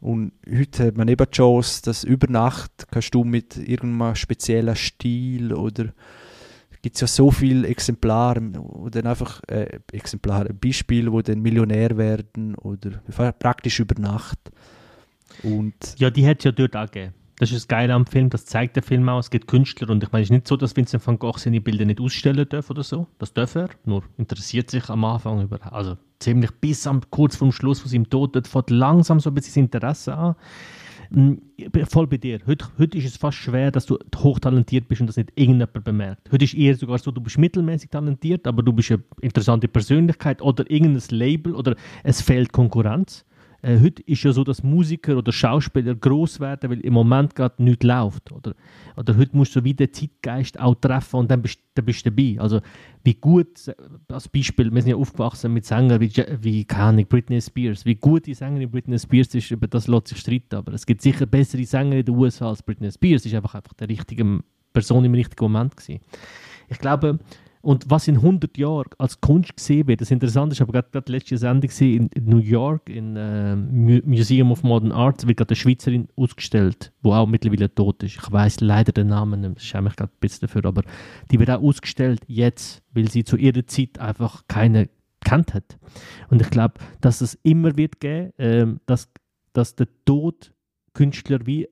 Und heute hat man eben die Chance, dass über Nacht kannst du mit irgendeinem speziellen Stil oder gibt ja so viele Exemplare oder einfach äh, Exemplare, Beispiele, wo dann Millionär werden oder praktisch über Nacht. Und ja, die hat es ja dort auch gegeben. Das ist das Geile am Film, das zeigt der Film auch. Es gibt Künstler und ich meine, es ist nicht so, dass Vincent van Gogh seine Bilder nicht ausstellen darf oder so. Das darf er, nur interessiert sich am Anfang über, also ziemlich bis am, kurz vor dem Schluss von seinem Tod, dort fängt langsam so ein bisschen Interesse an. Hm, voll bei dir. Heute, heute ist es fast schwer, dass du hochtalentiert bist und das nicht irgendjemand bemerkt. Heute ist eher sogar so, du bist mittelmäßig talentiert, aber du bist eine interessante Persönlichkeit oder irgendein Label oder es fehlt Konkurrenz. Äh, heute ist ja so, dass Musiker oder Schauspieler groß werden, weil im Moment gerade nichts läuft. Oder, oder heute musst du wie den Zeitgeist auch treffen und dann bist, dann bist du dabei. Also wie gut, als Beispiel, wir sind ja aufgewachsen mit Sängern wie, wie keine Britney Spears. Wie gut die Sängerin Britney Spears ist, über das lässt sich streiten. Aber es gibt sicher bessere Sänger in den USA als Britney Spears. Sie ist einfach, einfach die richtige Person im richtigen Moment gewesen. Ich glaube, und was in 100 Jahren als Kunst gesehen wird, das Interessante ist, aber gerade letzte Sendung in, New York, im äh, Museum of Modern Art, wird gerade eine Schweizerin ausgestellt, die auch mittlerweile tot ist. Ich weiß leider den Namen nicht, ich schäme mich gerade ein bisschen dafür, aber die wird auch ausgestellt jetzt, weil sie zu ihrer Zeit einfach keine kennt hat. Und ich glaube, dass es immer wird geben, äh, dass, dass der Tod Künstler wie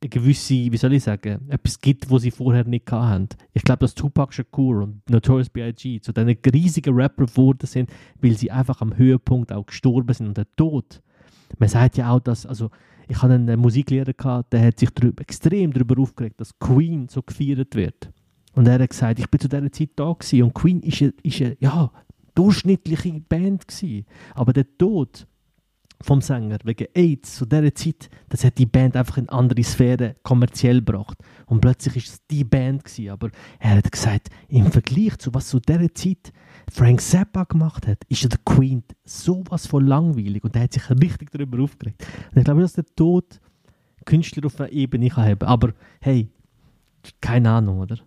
gewisse, wie soll ich sagen, etwas gibt, was sie vorher nicht hatten. Ich glaube, dass Tupac Shakur und Notorious B.I.G. zu diesen riesigen Rapper geworden sind, weil sie einfach am Höhepunkt auch gestorben sind und der Tod. Man sagt ja auch, dass, also ich hatte einen Musiklehrer gehabt, der hat sich drüber, extrem darüber aufgeregt, dass Queen so gefeiert wird. Und er hat gesagt, ich bin zu dieser Zeit da gewesen und Queen ist eine, ist eine ja, durchschnittliche Band gewesen. Aber der Tod vom Sänger wegen AIDS zu dieser Zeit, das hat die Band einfach in andere Sphären kommerziell gebracht. Und plötzlich ist es die Band gewesen. Aber er hat gesagt, im Vergleich zu was zu dieser Zeit Frank Zappa gemacht hat, ist der Queen sowas von langweilig und er hat sich richtig darüber aufgeregt. Und ich glaube, dass der Tod Künstler auf einer Ebene kann haben. Aber hey, keine Ahnung, oder?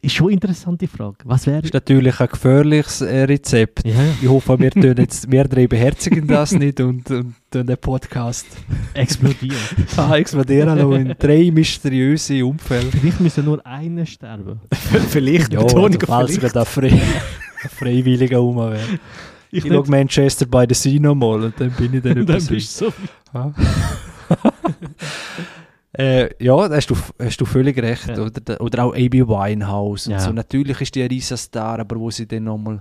Ist schon eine interessante Frage. Was wäre... Das ist natürlich ein gefährliches äh, Rezept. Ja. Ich hoffe, wir, tun jetzt, wir drei beherzigen das nicht und, und den Podcast explodieren. ah, explodieren lassen in drei mysteriöse Umfälle. Vielleicht müssen nur einer sterben. vielleicht, ja, Betonung falls sogar da frei, freiwilliger rum wäre. Ich, ich schaue Manchester by the Sea nochmal und dann bin ich dann über Dann bist du so... Äh, ja, da hast du, hast du völlig recht. Ja. Oder, oder auch A.B. Winehouse. Und so. Natürlich ist die ein Riesenstar, aber wo sie dann nochmal,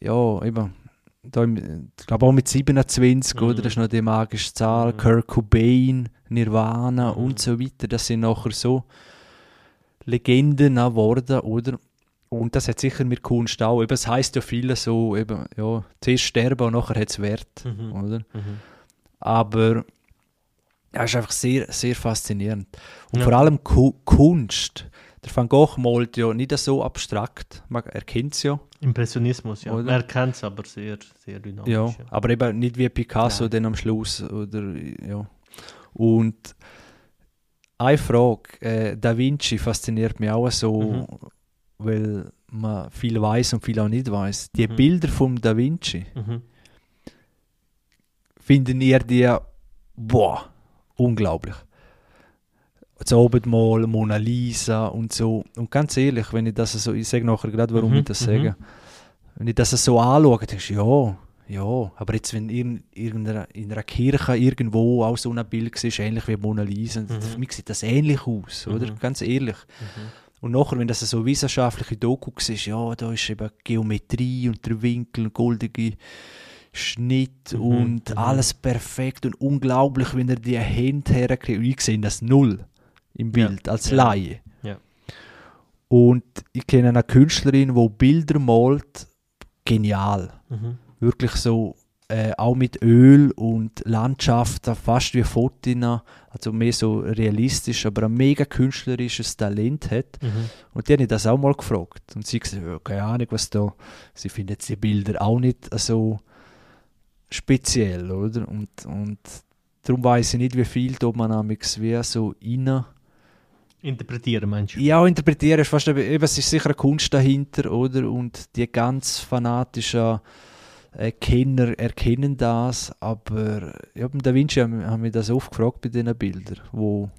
ja, eben, da im, ich glaube auch mit 27, mhm. oder? Das ist noch die magische Zahl. Mhm. Kurt Cobain, Nirvana mhm. und so weiter. Das sind nachher so Legenden geworden, oder? und das hat sicher mit Kunst auch. Eben, es heisst ja viele so, eben, ja, zuerst sterben und nachher hat es Wert. Mhm. Oder? Mhm. Aber ja, ist einfach sehr, sehr faszinierend. Und Ja. vor allem Ku Kunst. Der Van Gogh malt ja nicht so abstrakt. Man erkennt es ja. Impressionismus, ja. Oder? Man erkennt es, aber sehr, sehr dynamisch. Ja, Ja. aber eben nicht wie Picasso Nein. dann am Schluss. Oder, ja. Und eine Frage, äh, Da Vinci fasziniert mich auch so, Mhm. weil man viel weiß und viel auch nicht weiß. Die Mhm. Bilder von Da Vinci, Mhm. finden ihr die, boah, unglaublich. Das Abendmahl, Mona Lisa und so. Und ganz ehrlich, wenn ich das so, ich sage nachher gerade, warum Mhm, ich das mhm. sage. Wenn ich das so anschaue, denkst du, ja, ja, aber jetzt, wenn in irgendeiner, in einer Kirche irgendwo auch so ein Bild siehst, ähnlich wie Mona Lisa, Mhm. für mich sieht das ähnlich aus, oder? Mhm. Ganz ehrlich. Mhm. Und nachher, wenn das so wissenschaftliche Doku siehst, ja, da ist eben Geometrie und der Winkel, goldige Schnitt Mhm, und mhm. alles perfekt und unglaublich, wenn er die Hände herkriegt. Und ich sehe das null im Ja, Bild, als ja. Laie. Ja. Und ich kenne eine Künstlerin, die Bilder malt, genial. Mhm. Wirklich so, äh, auch mit Öl und Landschaften, fast wie Fotina, also mehr so realistisch, aber ein mega künstlerisches Talent hat. Mhm. Und die habe ich das auch mal gefragt. Und sie hat gesagt, ja, keine Ahnung, was da. Sie findet die Bilder auch nicht so speziell, oder? Und, und darum weiß ich nicht, wie viel da man amigs wie so rein. Interpretieren, meinst du? Ja, interpretieren ist fast, eben, es ist sicher eine Kunst dahinter, oder? Und die ganz fanatischen äh, Kenner erkennen das, aber ja, beim Da Vinci haben, haben wir das oft gefragt bei diesen Bildern, wo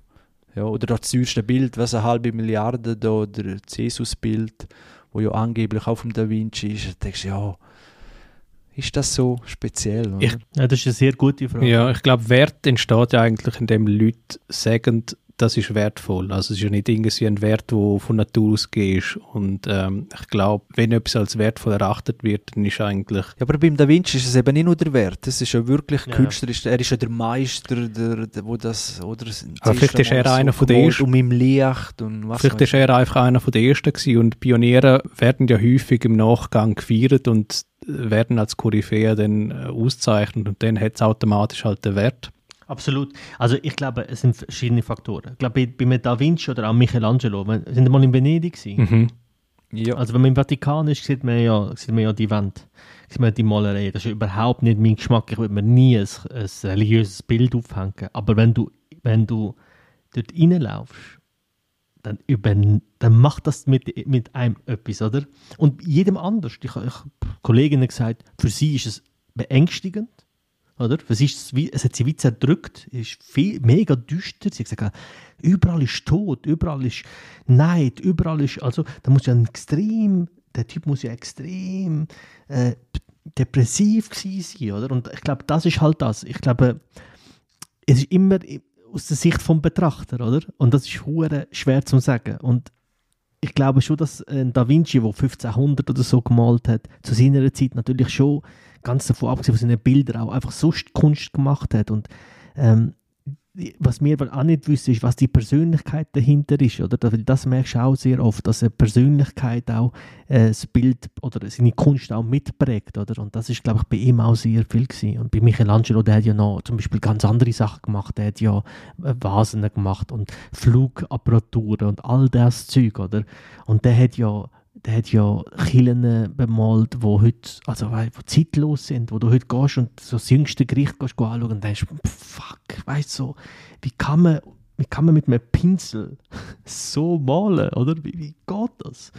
ja, oder das teuerste Bild, was eine halbe Milliarde da, oder das Jesus-Bild, wo ja angeblich auch vom Da Vinci ist, da denkst du, ja, ist das so speziell? Oder? Ich- Ja, das ist eine sehr gute Frage. Ja, ich glaube, Wert entsteht ja eigentlich, indem Leute sagen, das ist wertvoll. Also es ist ja nicht irgendwie ein Wert, der von Natur aus ist. Und ähm, ich glaube, wenn etwas als wertvoll erachtet wird, dann ist eigentlich Ja, aber beim Da Vinci ist es eben nicht nur der Wert, es ist ja wirklich Ja. künstlerisch, er ist ja der Meister, der, der wo das, oder das Aber vielleicht ist er einer von den ersten- Und mit dem Licht und was Vielleicht ist er einfach einer von den Ersten gewesen und Pioniere werden ja häufig im Nachgang gefeiert und werden als Koryphäe dann äh, ausgezeichnet und dann hat es automatisch halt den Wert. Absolut. Also ich glaube, es sind verschiedene Faktoren. Ich glaube, bei, bei Da Vinci oder auch Michelangelo, wir sind wir mal in Venedig gewesen. Mhm. Ja, Also wenn man im Vatikan ist, sieht man ja, sieht man ja die Wand, sieht man die Malerei. Das ist überhaupt nicht mein Geschmack. Ich würde mir nie ein, ein religiöses Bild aufhängen. Aber wenn du, wenn du dort reinlaufst, dann, über, dann macht das mit, mit einem etwas, oder? Und jedem anders. Ich, ich Kolleginnen gesagt, für sie ist es beängstigend. Oder? Sie ist es, es hat sie wie zerdrückt, es ist viel, mega düster. Sie hat gesagt, überall ist Tod, überall ist Neid, überall ist, also da muss ja ein extrem, der Typ muss ja extrem äh, depressiv sein, oder? Und ich glaube, das ist halt das. Ich glaube, es ist immer aus der Sicht vom Betrachter, oder? Und das ist hure schwer zu sagen. Und ich glaube schon, dass äh, Da Vinci, der 1500 oder so gemalt hat, zu seiner Zeit natürlich schon ganz davon abgesehen von seinen Bildern auch einfach so Kunst gemacht hat. Und ähm, was wir aber auch nicht wissen, ist, was die Persönlichkeit dahinter ist. Oder? Das merkst du auch sehr oft, dass eine Persönlichkeit auch äh, das Bild oder seine Kunst auch mitprägt. Oder? Und das ist, glaube ich, bei ihm auch sehr viel gewesen. Und bei Michelangelo, der hat ja noch zum Beispiel ganz andere Sachen gemacht. Der hat ja äh, Vasen gemacht und Flugapparaturen und all das Zeug. Oder? Und der hat ja der hat ja Killen bemalt, wo heute, also wo zeitlos sind, wo du heute gehst und so das jüngste Gericht gehst, gehst anschauen und denkst, fuck, weißt du, so, wie kann man, wie kann man mit einem Pinsel so malen, oder? Wie, wie geht das?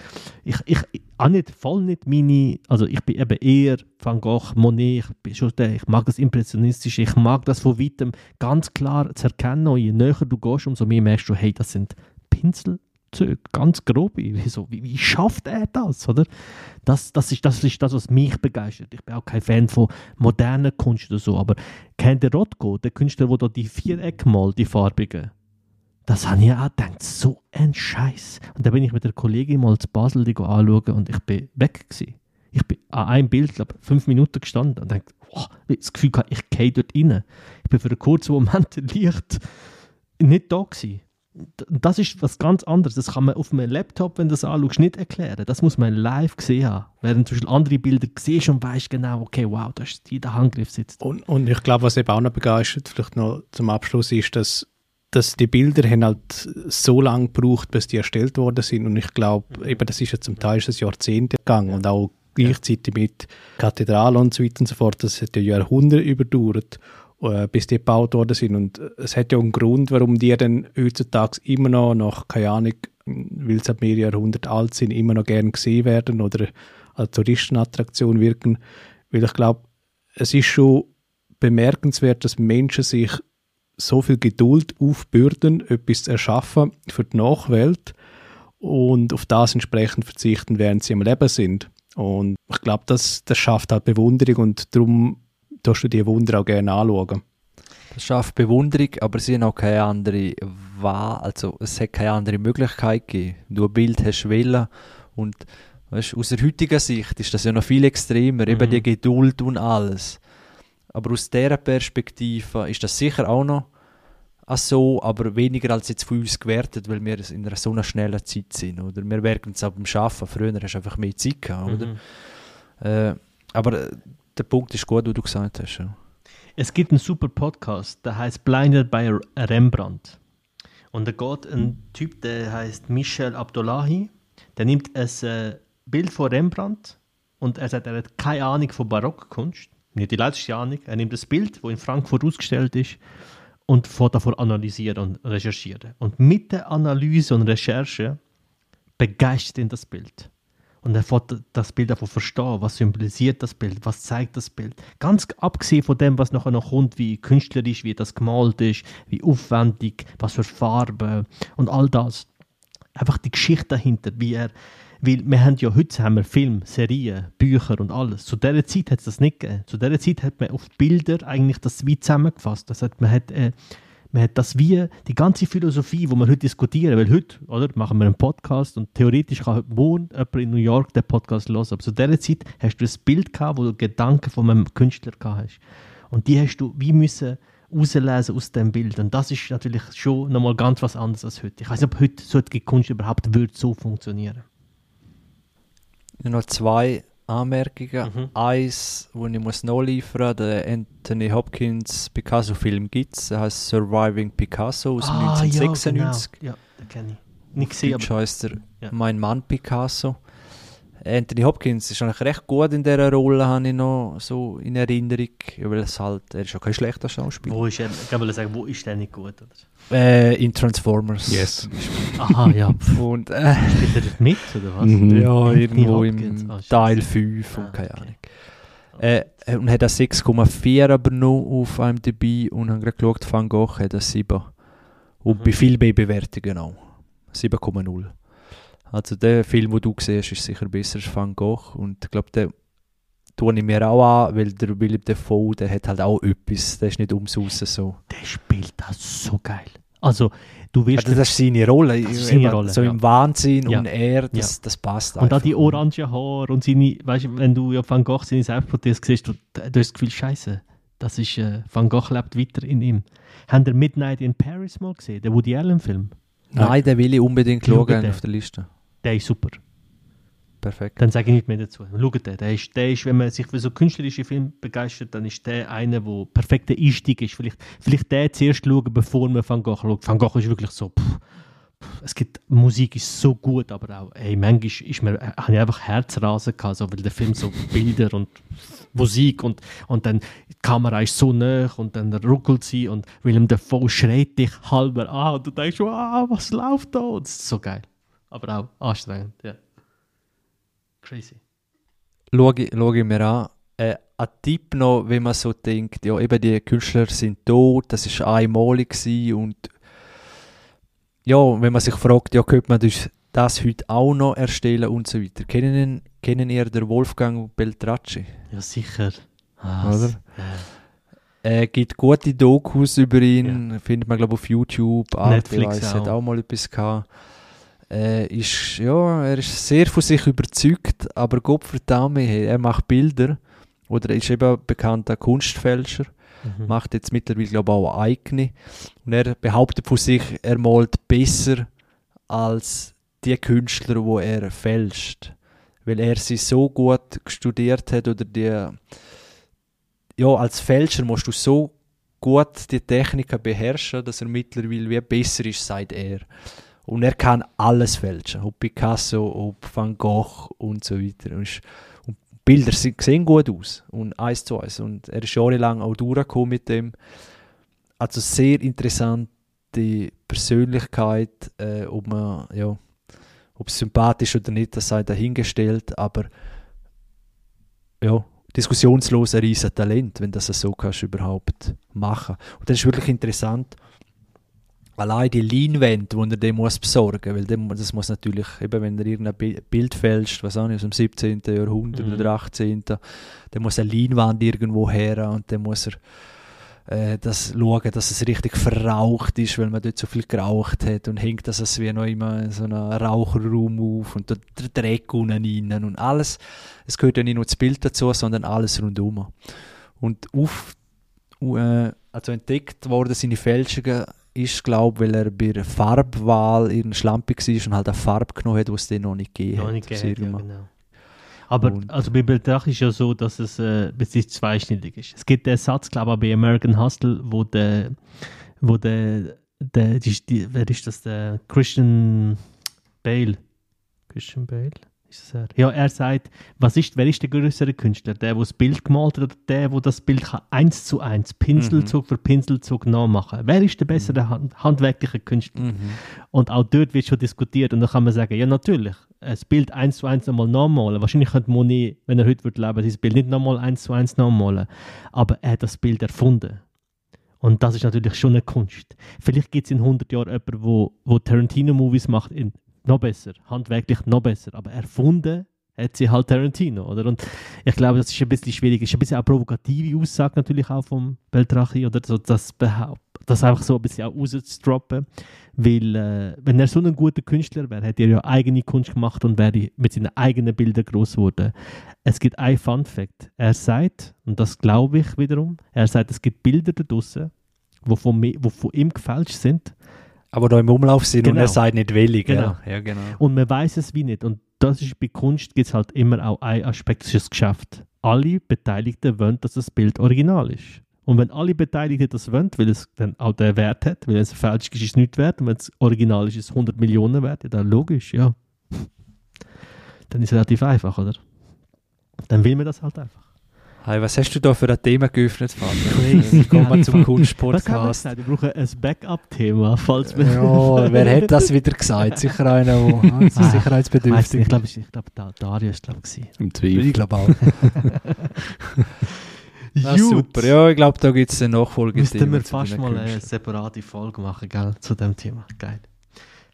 Ich, ich, ich auch nicht, voll nicht meine, also ich bin eben eher Van Gogh, Monet, ich bin schon der, ich mag das Impressionistische, ich mag das von weitem ganz klar zu erkennen und je näher du gehst, umso mehr merkst du, hey, das sind Pinsel, Ganz grobe. Wieso, wie, wie schafft er das, oder? Das, das, ist, das ist das, was mich begeistert. Ich bin auch kein Fan von moderner Kunst oder so, aber kennt ihr Rothko, der Künstler, der da die Vierecke malt, die farbigen? Das habe ich auch gedacht, so ein Scheiß. Und da bin ich mit der Kollegin mal zu Basel anschauen und ich bin weg gewesen. Ich bin an einem Bild, glaube fünf Minuten gestanden und dachte, wow, das Gefühl gehabt, ich gehe dort rein. Ich bin für einen kurzen Moment Licht nicht da gewesen. Das ist was ganz anderes. Das kann man auf einem Laptop, wenn du das anschaust, nicht erklären. Das muss man live gesehen haben. Während zum Beispiel andere Bilder siehst und weißt genau, okay, wow, da ist die, der Handgriff sitzt. Und, und ich glaube, was eben auch noch begeistert, vielleicht noch zum Abschluss, ist, dass, dass die Bilder haben halt so lange gebraucht, bis die erstellt worden sind. Und ich glaube, eben das ist ja zum Teil ist das Jahrzehnte gegangen und auch gleichzeitig mit Kathedralen und so weiter und so fort. Das hat ja Jahrhunderte überdauert, bis die gebaut worden sind. Und es hat ja einen Grund, warum die dann heutzutage immer noch, nach, keine Ahnung, weil sie mehrere Jahrhunderte alt sind, immer noch gern gesehen werden oder als Touristenattraktion wirken. Weil ich glaube, es ist schon bemerkenswert, dass Menschen sich so viel Geduld aufbürden, etwas zu erschaffen für die Nachwelt und auf das entsprechend verzichten, während sie am Leben sind. Und ich glaube, das, das schafft halt Bewunderung und darum tust du die Wunder auch gerne anschauen. Das schafft Bewunderung, aber sie haben auch keine andere Wahl, also es hat keine andere Möglichkeit gegeben. Du ein Bild hast wollen und weißt, aus der heutigen Sicht ist das ja noch viel extremer, eben Mhm. die Geduld und alles. Aber aus dieser Perspektive ist das sicher auch noch so, aber weniger als jetzt von uns gewertet, weil wir in einer so einer schnellen Zeit sind. Oder wir merken es auch beim Arbeiten. Früher hast du einfach mehr Zeit gehabt, oder? Mhm. Äh, aber der Punkt ist gut, was du gesagt hast. Ja. Es gibt einen super Podcast, der heißt Blinded by Rembrandt. Und da geht ein Typ, der heißt Michel Abdullahi, der nimmt ein äh, Bild von Rembrandt und er sagt, er hat keine Ahnung von Barockkunst, nicht die letzte Ahnung. Er nimmt das Bild, das in Frankfurt ausgestellt ist, und davon analysieren und recherchieren. Und mit der Analyse und Recherche begeistert ihn das Bild. Und er fährt das Bild davon verstehen, was symbolisiert das Bild, was zeigt das Bild. Ganz abgesehen von dem, was nachher noch kommt, wie künstlerisch, wie das gemalt ist, wie aufwendig, was für Farben und all das. Einfach die Geschichte dahinter, wie er, weil wir haben ja heute haben wir Film, Serien, Bücher und alles. Zu dieser Zeit hat es das nicht gegeben. Zu dieser Zeit hat man auf Bilder eigentlich das wie zusammengefasst. Das hat, man hat äh, man hat das wie, die ganze Philosophie, die wir heute diskutieren, weil heute, oder, machen wir einen Podcast und theoretisch kann heute morgen jemand in New York den Podcast hören. Aber zu dieser Zeit hast du ein Bild gehabt, wo du Gedanken von einem Künstler gehabt hast. Und die hast du wie müssen rauslesen aus dem Bild. Und das ist natürlich schon nochmal ganz was anderes als heute. Ich weiß nicht, ob heute solche Kunst überhaupt würde so funktionieren. Noch zwei Anmerkungen. Mhm. Eins, wo ich muss noch liefern der Anthony Hopkins Picasso-Film gibt es. Der heißt Surviving Picasso aus 1996. Ah, Ja, genau. ja den kenne ich. Nicht gesehen, aber heisst er Ja. Mein Mann Picasso. Anthony Hopkins ist eigentlich recht gut in dieser Rolle, habe ich noch so in Erinnerung. Weil es halt, er ist ja kein schlechter Schauspieler. wo ist er, ich wollte sagen, wo ist der nicht gut? Oder? Äh, in Transformers. Yes. Aha, ja. Und äh, Spielt er dort mit, oder was? Mhm. ja, irgendwo im scheiße. Teil 5 und Ah, keine okay. Ahnung. Äh, und hat er 6,4 aber noch auf IMDb und haben gerade geschaut, Van Gogh hat er 7. Und Mhm. bei viel mehr Bewertungen auch. 7,0. Also der Film, den du siehst, ist sicher besser als Van Gogh. Und ich glaube, den tue ich mir auch an, weil der Willem Dafoe, der hat halt auch etwas. Der ist nicht umsonst so. Der spielt das so geil. Also, du wirst. Also das ist seine Rolle. Ist seine Rolle, So ja. im Wahnsinn Ja. und er, das, das passt und auch die einfach. orange Haare und seine, weißt du, wenn du ja Van Gogh seine Selbstprotest siehst, du, du hast das Gefühl, Scheiße, das ist, äh, Van Gogh lebt weiter in ihm. Habt ihr Midnight in Paris mal gesehen, der Woody Allen-Film? Nein, den will ich unbedingt Schau schauen den. auf der Liste. Der ist super. Perfekt. Dann sage ich nicht mehr dazu. Schaut den. Der ist, der ist, wenn man sich für so künstlerische Filme begeistert, dann ist der einer, der perfekter Einstieg ist. Vielleicht, vielleicht der zuerst schauen, bevor man Van Gogh schaut. Van Gogh ist wirklich so, pff, pff, es gibt, Musik ist so gut, aber auch, ey, manchmal ist mir, äh, habe ich einfach Herzrasen gehabt, so, weil der Film so Bilder und Musik und, und dann die Kamera ist so nah und dann ruckelt sie und Willem Dafoe schreit dich halber an und du denkst, wow, was läuft da? Und das ist so geil. Aber auch anstrengend, ja. Crazy. Ich, schau ich mir an. Äh, ein Tipp noch, wenn man so denkt, ja, eben die Künstler sind tot, das ist einmalig und ja, wenn man sich fragt, ja, könnte man das, das heute auch noch erstellen und so weiter. Kennen, kennen ihr den Wolfgang Beltracci? Ja, sicher. Ah, Oder? ja. Äh, gibt gute Dokus über ihn, findet man glaube auf YouTube, Arte Netflix hat auch. auch mal etwas gehabt. Äh, ist, ja, er ist sehr von sich überzeugt, aber Gott verdammt, er macht Bilder oder er ist eben ein bekannter Kunstfälscher Mhm. macht jetzt mittlerweile glaube ich auch eigene. Und er behauptet von sich, er malt besser als die Künstler, wo er fälscht. Weil er sie so gut studiert hat oder die ja, als Fälscher musst du so gut die Techniken beherrschen, dass er mittlerweile wie besser ist, sagt er. Und er kann alles fälschen, ob Picasso, ob Van Gogh und so weiter. Und, Bilder sehen gut aus und eins zu eins. Und er ist jahrelang auch durchgekommen mit dem. Also sehr interessante Persönlichkeit, äh, ob man, ja, ob es sympathisch oder nicht, das sei dahingestellt, aber ja, diskussionslos ein riesen Talent, wenn das so kannst überhaupt machen. Und das ist wirklich interessant. Allein die Leinwände, die er dem muss besorgen, weil dem, das muss natürlich, eben wenn er irgendein Bi- Bild fälscht, was auch nicht, aus dem 17. Jahrhundert Mhm. oder 18., dann muss eine Leinwand irgendwo her und dann muss er äh, das schauen, dass es richtig verraucht ist, weil man dort so viel geraucht hat und hängt das es wie noch immer in so einem Raucherraum auf und der Dreck unten rein und alles. Es gehört ja nicht nur das Bild dazu, sondern alles rundum. Und auf, äh, also entdeckt worden seine Fälschungen ist, glaube weil er bei der Farbwahl irgendwie schlampig war und halt eine Farbe genommen hat, die es dann noch nicht gegeben Noch hat. nicht aus gegeben, ja, genau. Aber Und- also bei Betracht ist ja so, dass es äh, bisschen zweischneidig ist. Es gibt den Satz, glaube ich, bei American Hustle, wo der, wo der, der die, die, wer ist das, der Christian Bale? Christian Bale? Ist das er? Ja, er sagt, was ist, wer ist der größere Künstler? Der, der das Bild gemalt hat oder der, der das Bild kann eins zu eins, Pinselzug für Pinselzug nachmachen? Wer ist der bessere hand, handwerkliche Künstler? Mhm. Und auch dort wird schon diskutiert. Und dann kann man sagen, ja natürlich, ein Bild eins zu eins nochmal nachmalen. Wahrscheinlich könnte Monet, wenn er heute würde leben, dieses Bild nicht nochmal eins zu eins nachmalen. Aber er hat das Bild erfunden. Und das ist natürlich schon eine Kunst. Vielleicht gibt es in 100 Jahren jemanden, wo, wo Tarantino-Movies macht, in, noch besser, handwerklich noch besser. Aber erfunden hat sie halt Tarantino, oder? Und ich glaube, das ist ein bisschen schwierig. Es ist ein bisschen eine provokative Aussage natürlich auch vom Beltrachi, oder so das das einfach so ein bisschen auch rauszudroppen. Weil, äh, wenn er so ein guter Künstler wäre, hätte er ja eigene Kunst gemacht und wäre mit seinen eigenen Bildern groß geworden. Es gibt ein Fun Fact. Er sagt, und das glaube ich wiederum, er sagt, es gibt Bilder da draussen, die von, die von ihm gefälscht sind. Aber da im Umlauf sind und Genau. er sagt nicht willig. Genau. Ja, ja genau. Und man weiß es wie nicht. Und das ist bei Kunst gibt es halt immer auch ein Aspekt, das ist das Geschäft. Alle Beteiligten wollen, dass das Bild original ist. Und wenn alle Beteiligten das wollen, weil es dann auch den Wert hat, weil es falsch ist, ist es nicht wert, und wenn es original ist, ist es 100 Millionen wert, ja, dann logisch, ja. Dann ist es relativ einfach, oder? Dann will man das halt einfach. Hey, was hast du da für ein Thema geöffnet, Vater? Crazy. Kommen wir zum haben Kunstpodcast. gesagt? Wir brauchen ein Backup-Thema, falls wir... Ja, wer hat das wieder gesagt? Sicher einer, der ah, sicherheitsbedürftig ich glaube, ich glaube, da, Darius glaube ich. Im Zweifel. Ich glaube auch. Ah, super. Ja, ich glaube, da gibt es eine Nachfolge. Müssten wir fast mal eine separate Folge machen, gell, zu dem Thema. Geil.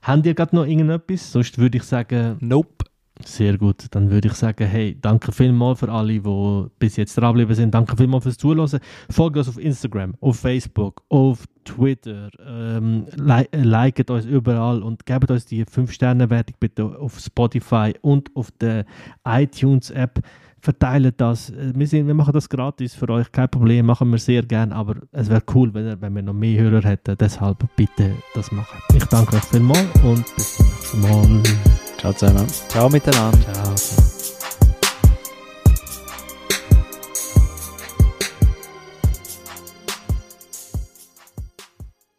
Habt ihr gerade noch irgendetwas? Sonst würde ich sagen, Nope. Sehr gut. Dann würde ich sagen, hey, danke vielmals für alle, die bis jetzt dranbleiben sind. Danke vielmals fürs Zuhören. Folgt uns auf Instagram, auf Facebook, auf Twitter. Ähm, li äh, liket uns überall und gebt uns die 5-Sterne-Wertung bitte auf Spotify und auf der iTunes-App. Verteilt das. Äh, Wir, sind, wir machen das gratis für euch, kein Problem, machen wir sehr gern, aber es wäre cool, wenn, wenn wir noch mehr Hörer hätten. Deshalb bitte das machen. Ich danke euch vielmals und bis zum nächsten Mal. Ciao zusammen. Ciao miteinander. Ciao.